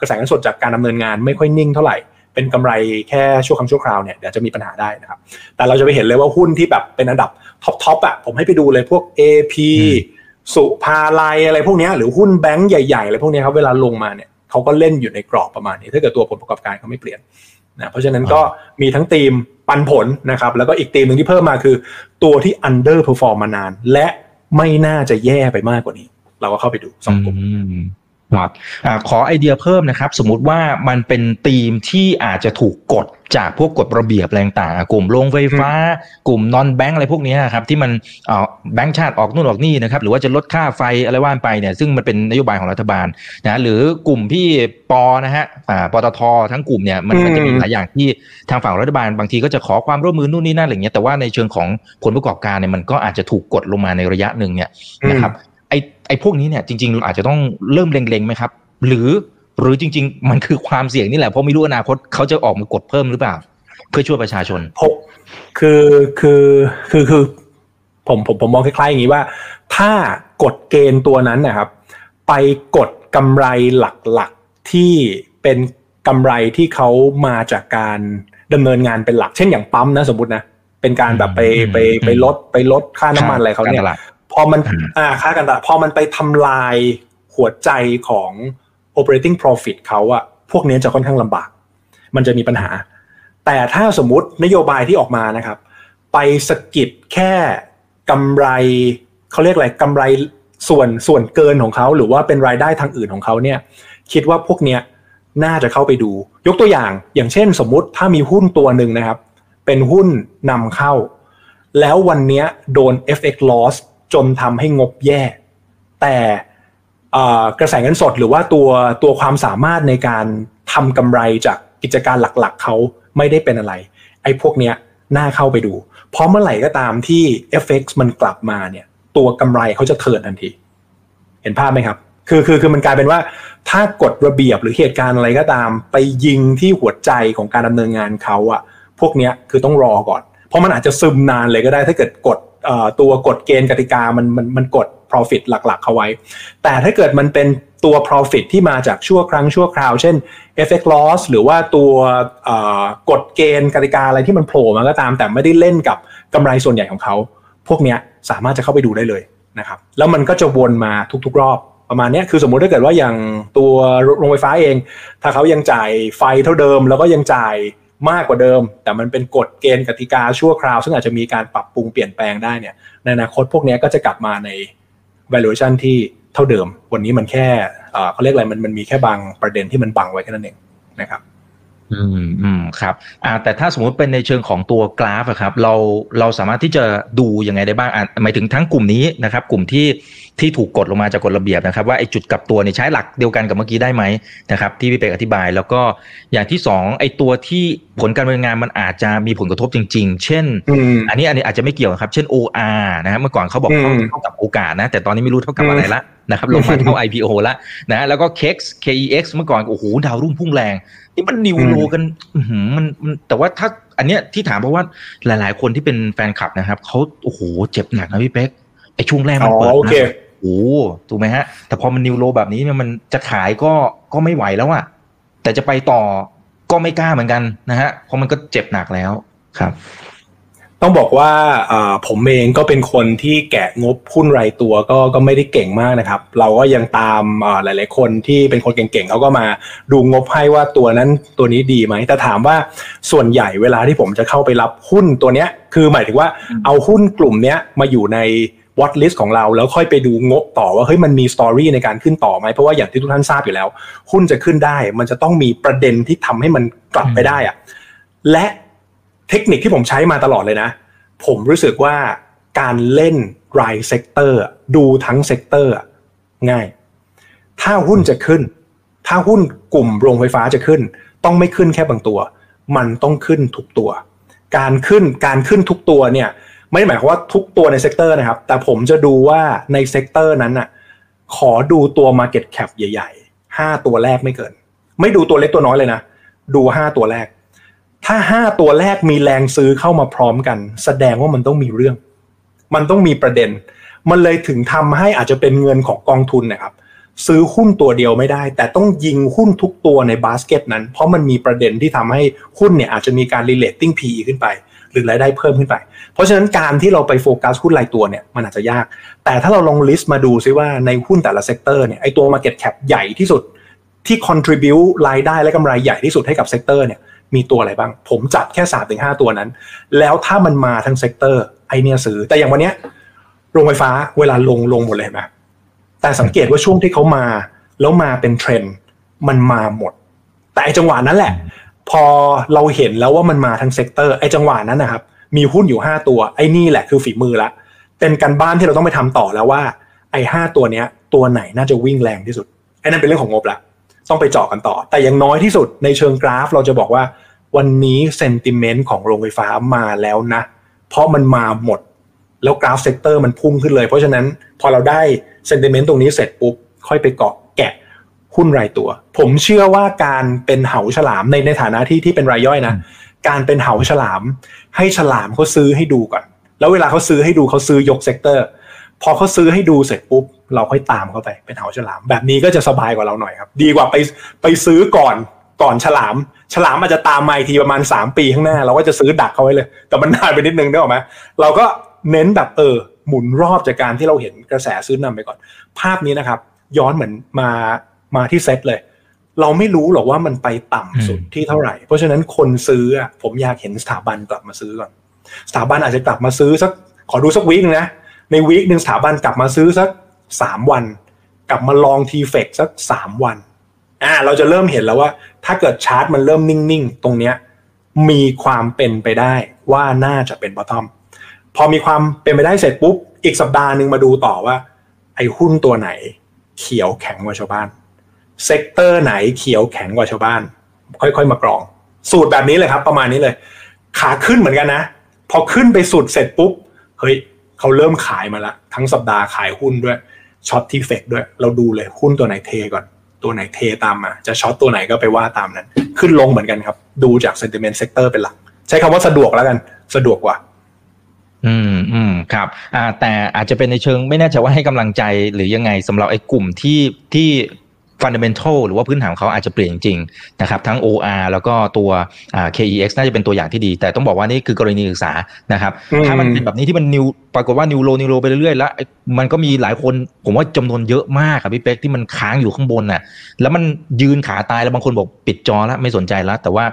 S2: กระแสเงินสดจากการดำเนินงานไม่ค่อยนิ่งเท่าไหร่ เป็นกำไรแค่ชั่วครั้งชั่วคราวเนี่ยเดี๋ยวจะมีปัญหาได้นะครับ แต่เราจะไปเห็นเลยว่าหุ้นที่แบบเป็นอันดับ top top อะผมให้ไปดูเลยพวก AP สุภาลัยอะไรพวกนี้หรือหุ้นแบงก์ใหญ่ๆอะไรพวกนี้ครับเวลาลงมาเนี่ยเขาก็เล่นอยู่ในกรอบประมาณนี้ ถ้าเกิดตัวผลประกอบการเขาไม่เปลี่ยนนะเพราะฉะนั้นก็มีทั้งธีม ปันผลนะครับ แล้วก็อีกธีมหนึ่งที่เพิ่มมาคือ ตัวที่ under perform มานาน และไม่น่าจะแย่ไปมากกว่านี้ เราก็เข้าไปดูสองกลุ่ม
S1: อืม ครับอ่าขอไอเดียเพิ่มนะครับ สมมุติว่ามันเป็นธีมที่อาจจะถูกกดจากพวกกฎระเบียบอะไรต่างๆอะกลุ่มโรงไฟฟ้า กลุ่มนอนแบงก์อะไรพวกเนี้ยครับที่มันเอ่อแบงก์ชาติออกนู่นออกนี่นะครับหรือว่าจะลดค่าไฟอะไรว่านไปเนี่ยซึ่งมันเป็นนโยบายของรัฐบาลนะหรือกลุ่มที่ปอนะฮะอ่าปตททั้งกลุ่มเนี่ยมันมันจะมีหลายอย่างที่ทางฝั่งรัฐบาลบางทีก็จะขอความร่วมมือนู่นนี่นั่นอะไรเงี้ยแต่ว่าในเชิงของผลประกอบการเนี่ยมันก็อาจจะถูกกดลงมาในระยะหนึ่งเนี่ยนะครับ ไอ้ไอ้พวกนี้เนี่ยจริงๆเราอาจจะต้องเริ่มเล็งๆไหมครับ หรือหรือจริง ๆ มันคือความเสี่ยงนี่แหละเพราะไม่รู้อนาคตเขาจะออกมากดเพิ่มหรือเปล่า เพื่อช่วยประชาชน
S2: ผมคือคือคือคือผมผมผมมองคล้ายๆอย่างนี้ว่า ถ้ากฎเกณฑ์ตัวนั้นนะครับ ไปกดกำไรหลักๆที่เป็นกำไรที่เขามาจากการดำเนินงานเป็นหลัก เช่นอย่างปั๊มนะสมมตินะเป็นการแบบไปไปไปลดไปลดค่าน้ำมันอะไรเขาเนี่ย
S1: การตลาด
S2: พอมัน
S1: อืม
S2: อ่าค่ากันตลาดพอมันไปทำลายหัวใจของ operating profit เขาอะพวกนี้จะค่อนข้างลำบาก มันจะมีปัญหา แต่ถ้าสมมุตินโยบายที่ออกมานะครับ ไปสะกิดแค่กำไรเขาเรียกอะไรกำไรส่วนส่วนเกินของเขาหรือว่าเป็นรายได้ทางอื่นของเขาเนี่ย คิดว่าพวกเนี้ยน่าจะเข้าไปดู ยกตัวอย่าง อย่างเช่น สมมุติถ้ามีหุ้นตัวหนึ่งนะครับ เป็นหุ้นนำเข้า แล้ววันเนี้ยโดน FX loss จนทำให้งบแย่ แต่กระแสเงินสดหรือว่าตัวตัวความสามารถในการทำกำไรจากกิจการหลักๆเขาไม่ได้เป็นอะไร ไอ้พวกเนี้ยน่าเข้าไปดู เพราะเมื่อไหร่ก็ตามที่ FX มันกลับมาเนี่ย ตัวกำไรเขาจะเทินทันที เห็นภาพไหมครับ คือคือคือมันกลายเป็นว่า ถ้ากฎระเบียบหรือเหตุการณ์อะไรก็ตาม ไปยิงที่หัวใจของการดำเนินงานเขาอะพวกเนี้ยคือต้องรอก่อน เพราะมันอาจจะซึมนานเลยก็ได้ถ้าเกิดกฎ ตัวกฎเกณฑ์กติกามันมันมันกด profit หลักๆ เขาไว้ แต่ถ้าเกิดมันเป็นตัว profit ที่มาจากชั่วครั้งชั่วคราว เช่น FX loss หรือว่าตัวกฎเกณฑ์กติกาอะไรที่มันโผล่มาก็ตาม แต่ไม่ได้เล่นกับกำไรส่วนใหญ่ของเขา พวกนี้สามารถจะเข้าไปดูได้เลยนะครับ แล้วมันก็จะวนมาทุกๆ รอบประมาณนี้คือสมมุติถ้าเกิดว่าอย่างตัวโรงไฟฟ้าเอง ถ้าเขายังจ่ายไฟเท่าเดิม แล้วก็ยังจ่าย มากกว่าเดิม แต่มันเป็นกฎเกณฑ์กติกาชั่วคราว ซึ่งอาจจะมีการปรับปรุงเปลี่ยนแปลงได้เนี่ยในอนาคตพวกนี้ก็จะกลับมาใน valuation ที่เท่าเดิม วันนี้มันแค่เขาเรียกอะไรมันมันมีแค่บางประเด็นที่มันบังไว้แค่นั้นเองนะครับ
S1: อืมอืมครับอ่าแต่ถ้าสมมติเป็นในเชิงของตัวกราฟอะครับเราเราสามารถที่จะดูยังไงได้บ้างอะหมายถึงทั้งกลุ่มนี้นะครับ กลุ่มที่ ที่ถูกกดลงมาจากกฎระเบียบนะครับ ว่าไอ้จุดกลับตัวเนี่ยใช้หลักเดียวกันกับเมื่อกี้ได้ไหมนะครับ ที่พี่เป็กอธิบาย แล้วก็อย่างที่สองไอ้ตัวที่ผลการดำเนินงานมันอาจจะมีผลกระทบจริง ๆ เช่น
S2: อืม
S1: อันนี้อันนี้อาจจะไม่เกี่ยวครับ เช่น OR นะฮะเมื่อก่อนเขาบอก
S2: อืม
S1: เท่ากับโอกาสนะ แต่ตอนนี้ไม่รู้เท่ากับอะไรละนะครับลงมาเท่า IPO ละนะแล้วก็ KEX KEX เมื่อก่อนโอ้โหดาวรุ่งพุ่งแรง นี่มันนิว
S2: อืม
S1: โลกันอื้อหือมันมันแต่ว่าถ้าอันเนี้ยที่ถามเพราะว่าหลาย ๆ คนที่เป็นแฟนคลับนะครับเขาโอ้โหเจ็บหนักนะพี่เป๊ก ไอ้ช่วงแรกมัน
S2: อ๋อ
S1: เปิด
S2: โอเค
S1: มาโอ้ถูกไหมฮะ แต่พอมันนิวโลแบบนี้เนี่ยมันจะขายก็ก็ไม่ไหวแล้วอะแต่จะไปต่อก็ไม่กล้าเหมือนกันนะฮะเพราะมันก็เจ็บหนักแล้วครับ
S2: ต้องบอกว่าเอ่อผมเองก็เป็นคนที่แกะงบหุ้นรายตัวก็ก็ไม่ได้เก่งมากนะครับ เราก็ยังตามเอ่อหลาย ๆ คนที่เป็นคนเก่งๆเขาก็มาดูงบให้ว่าตัวนั้นตัวนี้ดีไหมแต่ถามว่าส่วนใหญ่เวลาที่ผมจะเข้าไปรับหุ้นตัวเนี้ย คือหมายถึงว่า
S1: อืม
S2: เอาหุ้นกลุ่มเนี้ยมาอยู่ใน watch list ของเราแล้วค่อยไปดูงบต่อว่าเฮ้ยมันมี story ในการขึ้นต่อไหมเพราะว่าอย่างที่ทุกท่านทราบอยู่แล้ว หุ้นจะขึ้นได้ มันจะต้องมีประเด็นที่ทำให้มันกลับไปได้อะและเทคนิคที่ผมใช้มาตลอดเลยนะ ผมรู้สึกว่าการเล่นราย sector ดูทั้ง sector ง่าย ถ้าหุ้นจะขึ้น ถ้าหุ้นกลุ่มโรงไฟฟ้าจะขึ้น ต้องไม่ขึ้นแค่บางตัว มันต้องขึ้นทุกตัว การขึ้นการขึ้นทุกตัวเนี่ย ไม่ได้หมายความว่าทุกตัวใน sector นะครับ แต่ผมจะดูว่าใน sector นั้นน่ะ ขอดูตัว Market Cap ใหญ่ๆห้าตัวแรกไม่เกิน ไม่ดูตัวเล็กตัวน้อยเลยนะ ดูห้าตัวแรก ถ้าห้าตัวแรกมีแรงซื้อเข้ามาพร้อมกัน แสดงว่ามันต้องมีเรื่อง มันต้องมีประเด็น มันเลยถึงทำให้อาจจะเป็นเงินของกองทุนนะครับซื้อหุ้นตัวเดียวไม่ได้ แต่ต้องยิงหุ้นทุกตัวในบาสเกตนั้น เพราะมันมีประเด็นที่ทำให้หุ้นเนี่ยอาจจะมีการ re-rating PE ขึ้นไป หรือรายได้เพิ่มขึ้นไป เพราะฉะนั้นการที่เราไปโฟกัสหุ้นรายตัวเนี่ยมันอาจจะยาก แต่ถ้าเราลอง list มาดูซิว่าในหุ้นแต่ละ sector เนี่ยไอตัว Market Cap ใหญ่ที่สุดที่ contribute รายได้และกำไรใหญ่ที่สุดให้กับ sector เนี่ยมีตัวอะไรบ้าง ผมจับแค่สามถึงห้าตัวนั้น แล้วถ้ามันมาทั้ง sector ไอ้เนี่ยซื้อ แต่อย่างวันเนี้ยโรงไฟฟ้าเวลาลงลงหมดเลยเห็นไหมแต่สังเกตว่าช่วงที่เขามา แล้วมาเป็นเทรนด์มันมาหมด แต่จังหวะนั้นแหละ พอเราเห็นแล้วว่ามันมาทั้ง sector ไอ้จังหวะนั้นนะครับ มีหุ้นอยู่ 5 ตัว ไอ้นี่แหละคือฝีมือละเป็นการบ้านที่เราต้องไปทำต่อแล้วว่า ไอ้ห้าตัวเนี้ย ตัวไหนน่าจะวิ่งแรงที่สุดไอ้นั่นเป็นเรื่องของงบละต้องไปเจาะกันต่อ แต่อย่างน้อยที่สุดในเชิงกราฟ เราจะบอกว่าวันนี้ sentiment ของโรงไฟฟ้ามาแล้วนะ เพราะมันมาหมด แล้วกราฟ sector มันพุ่งขึ้นเลย เพราะฉะนั้นพอเราได้ sentiment ตรงนี้เสร็จปุ๊บค่อยไปเกาะแกะ หุ้นรายตัว ผมเชื่อว่าการเป็นเหาฉลามในในฐานะที่ที่เป็นรายย่อยนะการเป็นเหาฉลาม ให้ฉลามเขาซื้อให้ดูก่อน แล้วเวลาเขาซื้อให้ดูเขาซื้อยก sector พอเขาซื้อให้ดูเสร็จปุ๊บเราค่อยตามเข้าไปเป็นเหาฉลาม แบบนี้ก็จะสบายกว่าเราหน่อยครับ ดีกว่าไปไปซื้อก่อนก่อนฉลาม ฉลามอาจจะตามมาอีกทีประมาณ 3 ปีข้างหน้า เราก็จะซื้อดักเขาไว้เลย แต่มันนานไปนิดนึงได้หรอกไหมเราก็เน้นแบบเออหมุนรอบจากการที่เราเห็นกระแสซื้อนำไปก่อน ภาพนี้นะครับ ย้อนเหมือนมา มาที่เซตเลย เราไม่รู้หรอกว่ามันไปต่ำสุดที่เท่าไหร่ เพราะฉะนั้นคนซื้ออะผมอยากเห็นสถาบันกลับมาซื้อก่อน สถาบันอาจจะกลับมาซื้อสักขอดูสักวีคนึงนะ ในวีคหนึ่งสถาบันกลับมาซื้อสักสามวัน กลับมาลอง TFEX สักสามวันอ่าเราจะเริ่มเห็นแล้วว่า ถ้าเกิดชาร์ตมันเริ่มนิ่งๆ ตรงเนี้ยมีความเป็นไปได้ว่าน่าจะเป็น bottom พอมีความเป็นไปได้เสร็จปุ๊บ อีกสัปดาห์หนึ่งมาดูต่อว่า ไอ้หุ้นตัวไหน เขียวแข็งกว่าชาวบ้าน sector ไหนเขียวแข็งกว่าชาวบ้าน ค่อยๆ มากรอง สูตรแบบนี้เลยครับ ประมาณนี้เลย ขาขึ้นเหมือนกันนะ พอขึ้นไปสุดเสร็จปุ๊บเฮ้ยเขาเริ่มขายมาละทั้งสัปดาห์ขายหุ้นด้วยช็อตที่เฟกด้วย เราดูเลยหุ้นตัวไหนเทก่อนตัวไหนเทตามมา จะช็อตตัวไหนก็ไปว่าตามนั้น ขึ้นลงเหมือนกันครับ ดูจาก sentiment sector เป็นหลัก ใช้คำว่าสะดวกแล้วกันสะดวกกว่า
S1: อืมอืมครับอ่าแต่อาจจะเป็นในเชิงไม่แน่ใจว่าให้กำลังใจหรือยังไงสำหรับไอ้กลุ่มที่ที่ fundamental หรือว่าพื้นฐานของเขาอาจจะเปลี่ยนจริงๆนะครับทั้ง OR แล้วก็ตัวอ่า KEX น่าจะเป็นตัวอย่างที่ดี แต่ต้องบอกว่านี่คือกรณีศึกษานะครับ
S2: อืม
S1: ถ้ามันเป็นแบบนี้ที่มัน new ปรากฏว่า new low new low ไปเรื่อยๆแล้วไอ้มันก็มีหลายคนผมว่าจำนวนเยอะมากครับพี่เป๊กที่มันค้างอยู่ข้างบนน่ะแล้วมันยืนขาตายแล้วบางคนบอกปิดจอแล้วไม่สนใจแล้ว แต่ว่า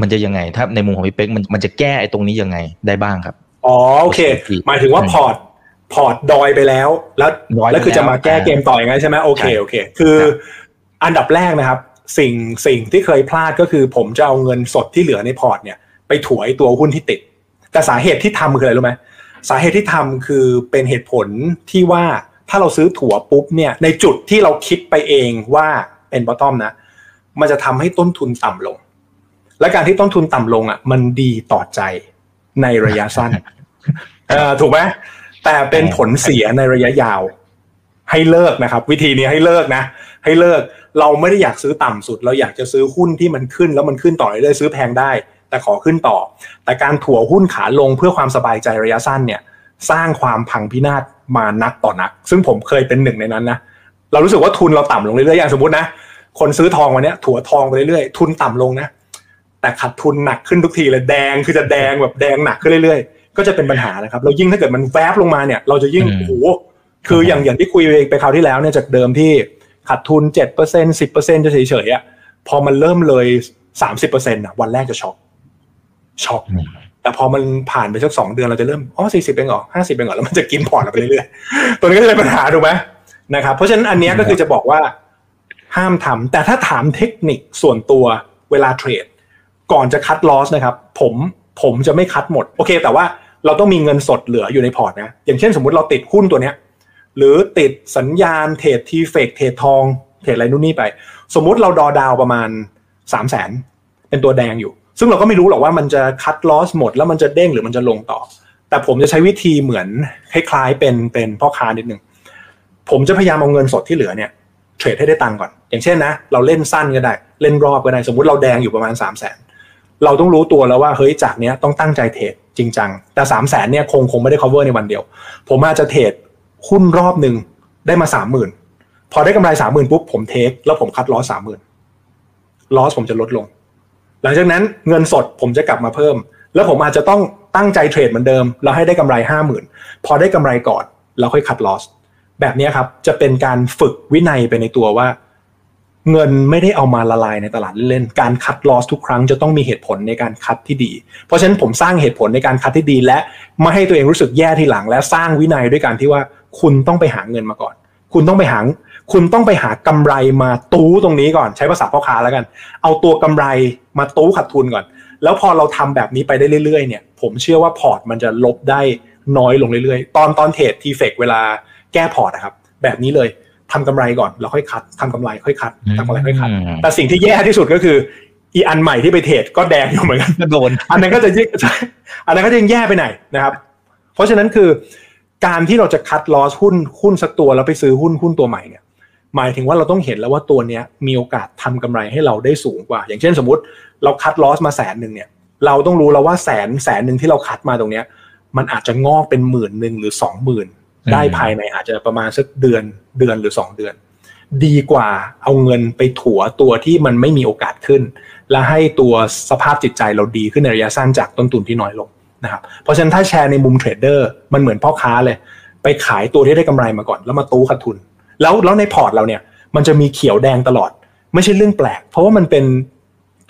S1: มันจะยังไงถ้าในมุมของพี่เป๊กมันมันจะแก้ไอ้ตรงนี้ยังไงได้บ้างครับ
S2: อ๋อโอเค หมายถึงว่าพอร์ต พอร์ตดอยไปแล้ว แล้ว
S1: ดอยไป
S2: แล้วคือจะมาแก้
S1: แล้ว
S2: เกมต่ออย่างนั้นใช่ไหมโอเค
S1: ใช่
S2: โอเค คือ
S1: ครับ
S2: อันดับแรกนะครับ สิ่งสิ่งที่เคยพลาดก็คือ ผมจะเอาเงินสดที่เหลือในพอร์ตเนี่ย ไปถวยตัวหุ้นที่ติด แต่สาเหตุที่ทำคืออะไรรู้ไหมสาเหตุที่ทำคือเป็นเหตุผลที่ว่าถ้าเราซื้อถั่วปุ๊บเนี่ยในจุดที่เราคิดไปเองว่าเป็นบอททอมนะ มันจะทำให้ต้นทุนต่ำลง และการที่ต้นทุนต่ำลงอะ มันดีต่อใจในระยะสั้นเออถูกไหม แต่เป็นผลเสียในระยะยาว ให้เลิกนะครับ วิธีนี้ให้เลิกนะ ให้เลิกเราไม่ได้อยากซื้อต่ำสุด เราอยากจะซื้อหุ้นที่มันขึ้นแล้วมันขึ้นต่อเรื่อยๆซื้อแพงได้ แต่ขอขึ้นต่อ แต่การถัวหุ้นขาลงเพื่อความสบายใจระยะสั้นเนี่ย สร้างความพังพินาศมานักต่อนัก ซึ่งผมเคยเป็นหนึ่งในนั้นนะเรารู้สึกว่าทุนเราต่ำลงเรื่อยๆอย่างสมมตินะคนซื้อทองวันนี้ถั่วทองไปเรื่อยๆทุนต่ำลงนะแต่ขาดทุนหนักขึ้นทุกทีเลยแดงคือจะแดงแบบแดงหนักขึ้นเรื่อยๆ ก็จะเป็นปัญหานะครับเรายิ่งถ้าเกิดมันแวบลงมาเนี่ย เราจะยิ่งโอ้โหคืออย่างอย่างที่คุยไปคราวที่แล้วเนี่ยจากเดิมที่ขาดทุนเจ็ดเปอร์เซ็นต์สิบเปอร์เซ็นต์จะเฉยๆอะพอมันเริ่มเลยสามสิบเปอร์เซ็นต์อะวันแรกจะช็อกช็อกแต่พอมันผ่านไปสักสองเดือนเราจะเริ่มอ๋อสี่สิบเปอร์เซ็นต์หรอห้าสิบเปอร์เซ็นต์หรอแล้วมันจะกินพอร์ตเราไปเรื่อยๆตัวนี้ก็จะเป็นปัญหาถูกไหมนะครับเพราะฉะนั้นอันนี้ก็คือจะบอกว่าห้ามทำแต่ถ้าถามเทคนิคส่วนตัวเวลาเทรด ก่อนจะ cut loss นะครับ ผมผมจะไม่ cut หมด โอเค แต่ว่า เราต้องมีเงินสดเหลืออยู่ในพอร์ตนะ อย่างเช่นสมมุติเราติดหุ้นตัวเนี้ย หรือติดสัญญาณเทรดทีเฟกเทรดทอง เทรดอะไรนู่นนี่ไป สมมุติเราดอดาวประมาณสามแสนเป็นตัวแดงอยู่ ซึ่งเราก็ไม่รู้หรอกว่ามันจะคัดลอสหมดแล้วมันจะเด้งหรือมันจะลงต่อ แต่ผมจะใช้วิธีเหมือนคล้ายๆเป็นเป็นพ่อค้านิดนึง ผมจะพยายามเอาเงินสดที่เหลือเนี่ยเทรดให้ได้ตังก่อน อย่างเช่นนะ เราเล่นสั้นก็ได้ เล่นรอบก็ได้ สมมติเราแดงอยู่ประมาณ3 0 0แสนเราต้องรู้ตัวแล้วว่าเฮ้ยจากเนี้ยต้องตั้งใจเทรด จริงจัง แต่3 0 0แสนเนี่ยคงคงไม่ได้ cover ในวันเดียว ผมอาจจะเทรดหุ้นรอบหนึ่งได้มาสามหมื่นพอได้กำไรสามหมื่นปุ๊บผมเทคแล้วผมคัดลอสสามหมื่นลอสผมจะลดลง หลังจากนั้นเงินสดผมจะกลับมาเพิ่ม แล้วผมอาจจะต้องตั้งใจเทรดเหมือนเดิม แล้วให้ได้กำไรห้าหมื่นพอได้กำไรก่อนแล้วค่อยคัดลอสแบบนี้ครับจะเป็นการฝึกวินัยไปในตัวว่า เงินไม่ได้เอามาละลายในตลาดเล่นๆ การ cut loss ทุกครั้งจะต้องมีเหตุผลในการ cut ที่ดี เพราะฉะนั้นผมสร้างเหตุผลในการ cut ที่ดี และไม่ให้ตัวเองรู้สึกแย่ทีหลัง และสร้างวินัยด้วยการที่ว่าคุณต้องไปหาเงินมาก่อน คุณต้องไปหา คุณต้องไปหากำไรมาตู๊ตรงนี้ก่อน ใช้ภาษาพ่อค้าแล้วกัน เอาตัวกำไรมาตู๊ขาดทุนก่อน แล้วพอเราทำแบบนี้ไปได้เรื่อยๆ เนี่ย ผมเชื่อว่าพอร์ตมันจะลบได้น้อยลงเรื่อยๆ ตอนตอนเทรด TFEX เวลาแก้พอร์ตนะครับ แบบนี้เลย ทำกำไรก่อนแล้วค่อยคัดทำกำไรค่อยคัดทำกำไรค่อยคัด แต่สิ่งที่แย่ที่สุดก็คือ อีอันใหม่ที่ไปเทรดก็แดงอยู่เหมือนกัน
S1: โดน
S2: อันนั้นก็จะยิ่งอันนั้นก็จะยิ่งแย่ไปไหนนะครับ เพราะฉะนั้นคือ การที่เราจะคัดลอสหุ้นหุ้นสักตัวแล้วไปซื้อหุ้นหุ้นตัวใหม่เนี่ยหมายถึงว่าเราต้องเห็นแล้วว่าตัวเนี้ยมีโอกาสทำกำไรให้เราได้สูงกว่า อย่างเช่นสมมติเราคัดลอสมาแสนหนึ่งเนี่ยเราต้องรู้แล้วว่าแสนแสนหนึ่งที่เราคัดมาตรงเนี้ยมันอาจจะงอกเป็นหมื่นหนึ่งหรือสองหมื่น ได้ภายในอาจจะประมาณสักเดือนเดือนหรือสองเดือน ดีกว่าเอาเงินไปถัวตัวที่มันไม่มีโอกาสขึ้น และให้ตัวสภาพจิตใจเราดีขึ้นในระยะสั้นจากต้นทุนที่น้อยลงนะครับเพราะฉะนั้นถ้าแชร์ในมุมเทรดเดอร์มันเหมือนพ่อค้าเลย ไปขายตัวที่ได้กำไรมาก่อน แล้วมาตู๊ขาดทุน แล้วแล้วในพอร์ตเราเนี่ยมันจะมีเขียวแดงตลอด ไม่ใช่เรื่องแปลก เพราะว่ามันเป็น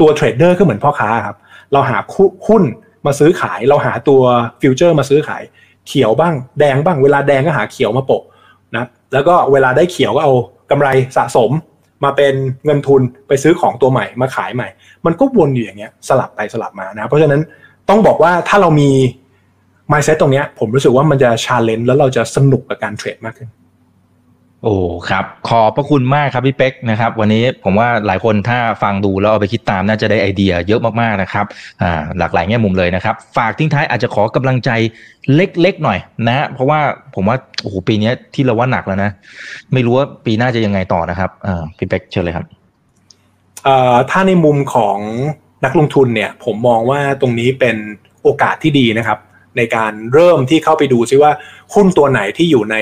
S2: ตัวเทรดเดอร์ก็เหมือนพ่อค้าครับเราหาหุ้นมาซื้อขาย เราหาตัว future มาซื้อขาย เขียวบ้างแดงบ้าง เวลาแดงก็หาเขียวมาโปะนะแล้วก็เวลาได้เขียวก็เอากำไรสะสมมาเป็นเงินทุนไปซื้อของตัวใหม่มาขายใหม่ มันก็วนอยู่อย่างเงี้ยสลับไปสลับมานะเพราะฉะนั้นต้องบอกว่าถ้าเรามี mindset ตรงเนี้ยผมรู้สึกว่ามันจะ challenge แล้วเราจะสนุกกับการเทรดมากขึ้น
S1: โอ้ครับขอบพระคุณมากครับพี่เป๊กนะครับ วันนี้ผมว่าหลายคนถ้าฟังดูแล้วเอาไปคิดตามน่าจะได้ไอเดียเยอะมากๆนะครับอ่าหลากหลายแง่มุมเลยนะครับ ฝากทิ้งท้ายอาจจะขอกำลังใจเล็กๆหน่อยนะเพราะว่าผมว่าโอ้โหปีนี้ที่เราว่าหนักแล้วนะ ไม่รู้ว่าปีหน้าจะยังไงต่อนะครับอ่าพี่เป๊กเชิญเลยครับ
S2: เอ่อถ้าในมุมของนักลงทุนเนี่ย ผมมองว่าตรงนี้เป็นโอกาสที่ดีนะครับ ในการเริ่มที่เข้าไปดูซิว่าหุ้นตัวไหนที่อยู่ใน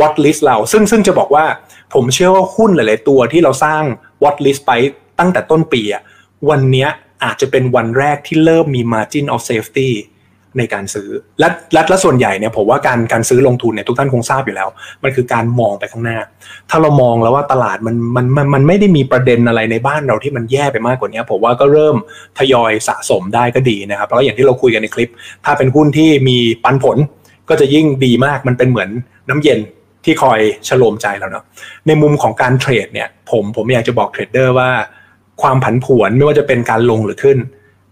S2: วอตลิสเรา ซึ่งซึ่งจะบอกว่าผมเชื่อว่าหุ้นหลาย ๆ ตัวที่เราสร้างวอตลิสไปตั้งแต่ต้นปีอะวันนี้อาจจะเป็นวันแรกที่เริ่มมี margin of safety ในการซื้อและและและส่วนใหญ่เนี่ยผมว่าการการซื้อลงทุนเนี่ยทุกท่านคงทราบอยู่แล้ว มันคือการมองไปข้างหน้า ถ้าเรามองแล้วว่าตลาดมันมันมันมันไม่ได้มีประเด็นอะไรในบ้านเราที่มันแย่ไปมากกว่านี้ผมว่าก็เริ่มทยอยสะสมได้ก็ดีนะครับแล้วอย่างที่เราคุยกันในคลิป ถ้าเป็นหุ้นที่มีปันผลก็จะยิ่งดีมากมันเป็นเหมือนน้ำเย็นที่คอยชโลมใจเราเนาะในมุมของการเทรดเนี่ยผมผมอยากจะบอกเทรดเดอร์ว่าความผันผวนไม่ว่าจะเป็นการลงหรือขึ้น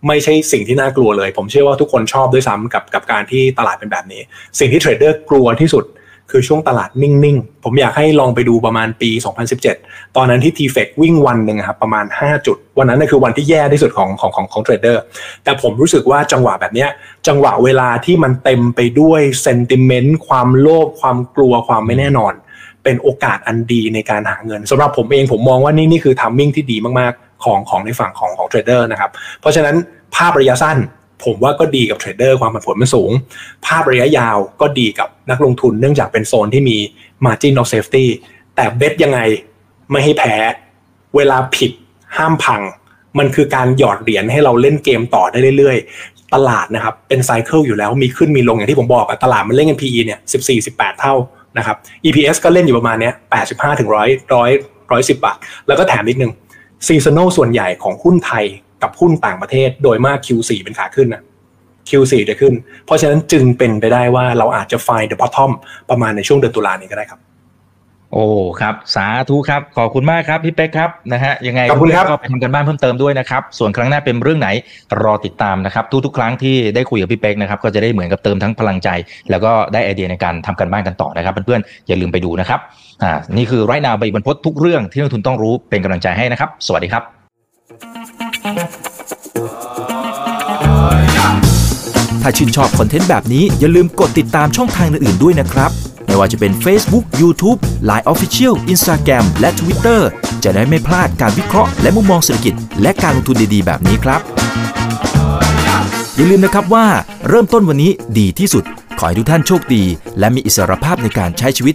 S2: ไม่ใช่สิ่งที่น่ากลัวเลย ผมเชื่อว่าทุกคนชอบด้วยซ้ำกับกับการที่ตลาดเป็นแบบนี้ สิ่งที่เทรดเดอร์กลัวที่สุดคือช่วงตลาดนิ่ง ๆ ผมอยากให้ลองไปดูประมาณปี 2017 ตอนนั้นที่ t f เฟวิ่งวันหนึ่งครับประมาณ 5 จุด วันนั้นคือวันที่แย่ที่สุดของของของของเทรดเดอร์ แต่ผมรู้สึกว่าจังหวะแบบนี้จังหวะเวลาที่มันเต็มไปด้วย sentiment ความโลภความกลัวความไม่แน่นอน เป็นโอกาสอันดีในการหาเงินสำหรับผมเองผมมองว่านี่นี่คือ timing ที่ดีมาก ๆ ของของในฝั่งของของเทรดเดอร์นะครับ เพราะฉะนั้นภาพระยะสั้นผมว่าก็ดีกับเทรดเดอร์ความผันผวนมันสูง ภาพระยะยาวก็ดีกับนักลงทุนเนื่องจากเป็นโซนที่มี margin of safety แต่ bet ยังไงไม่ให้แพ้ เวลาผิดห้ามพัง มันคือการหยอดเหรียญให้เราเล่นเกมต่อได้เรื่อยๆ ตลาดนะครับเป็นไซเคิลอยู่แล้วมีขึ้นมีลงอย่างที่ผมบอกอะตลาดมันเล่นกัน PE เนี่ย14-18 เท่านะครับ EPS ก็เล่นอยู่ประมาณเนี้ย85ถึง100 100 110บาทแล้วก็แถมนิดนึง ซีซันอลส่วนใหญ่ของหุ้นไทยกับหุ้นต่างประเทศ โดยมาก Q4 เป็นขาขึ้นนะ Q4 จะขึ้น เพราะฉะนั้นจึงเป็นไปได้ว่าเราอาจจะ find the bottom ประมาณในช่วงเดือนตุลานี้ก็ได้ครับ
S1: โอ้ครับ สาธุครับ ขอบคุณมากครับพี่เป๊กครับนะฮะยังไง
S2: ขอบคุณครับ
S1: ก็ไปทำกันบ้านเพิ่มเติมด้วยนะครับ ส่วนครั้งหน้าเป็นเรื่องไหนรอติดตามนะครับ ทุกๆครั้งที่ได้คุยกับพี่เป๊กนะครับก็จะได้เหมือนกับเติมทั้งพลังใจ แล้วก็ได้ไอเดียในการทำกันบ้านกันต่อนะครับเพื่อนๆอย่าลืมไปดูนะครับ อ่านี่คือไรนาวใบบรรพตทุกเรื่องที่นักทุนต้องรู้เป็นกำลังใจให้นะครับ สวัสดีครับ
S3: ถ้าชื่นชอบคอนเทนต์แบบนี้อย่าลืมกดติดตามช่องทางอื่นๆด้วยนะครับ ไม่ว่าจะเป็น Facebook, YouTube, Line Official, Instagram และ Twitter จะได้ไม่พลาดการวิเคราะห์และมุมมองเศรษฐกิจ และการลงทุนดีๆ แบบนี้ครับ อย่าลืมนะครับว่าเริ่มต้นวันนี้ดีที่สุด ขอให้ทุกท่านโชคดี และมีอิสรภาพในการใช้ชีวิต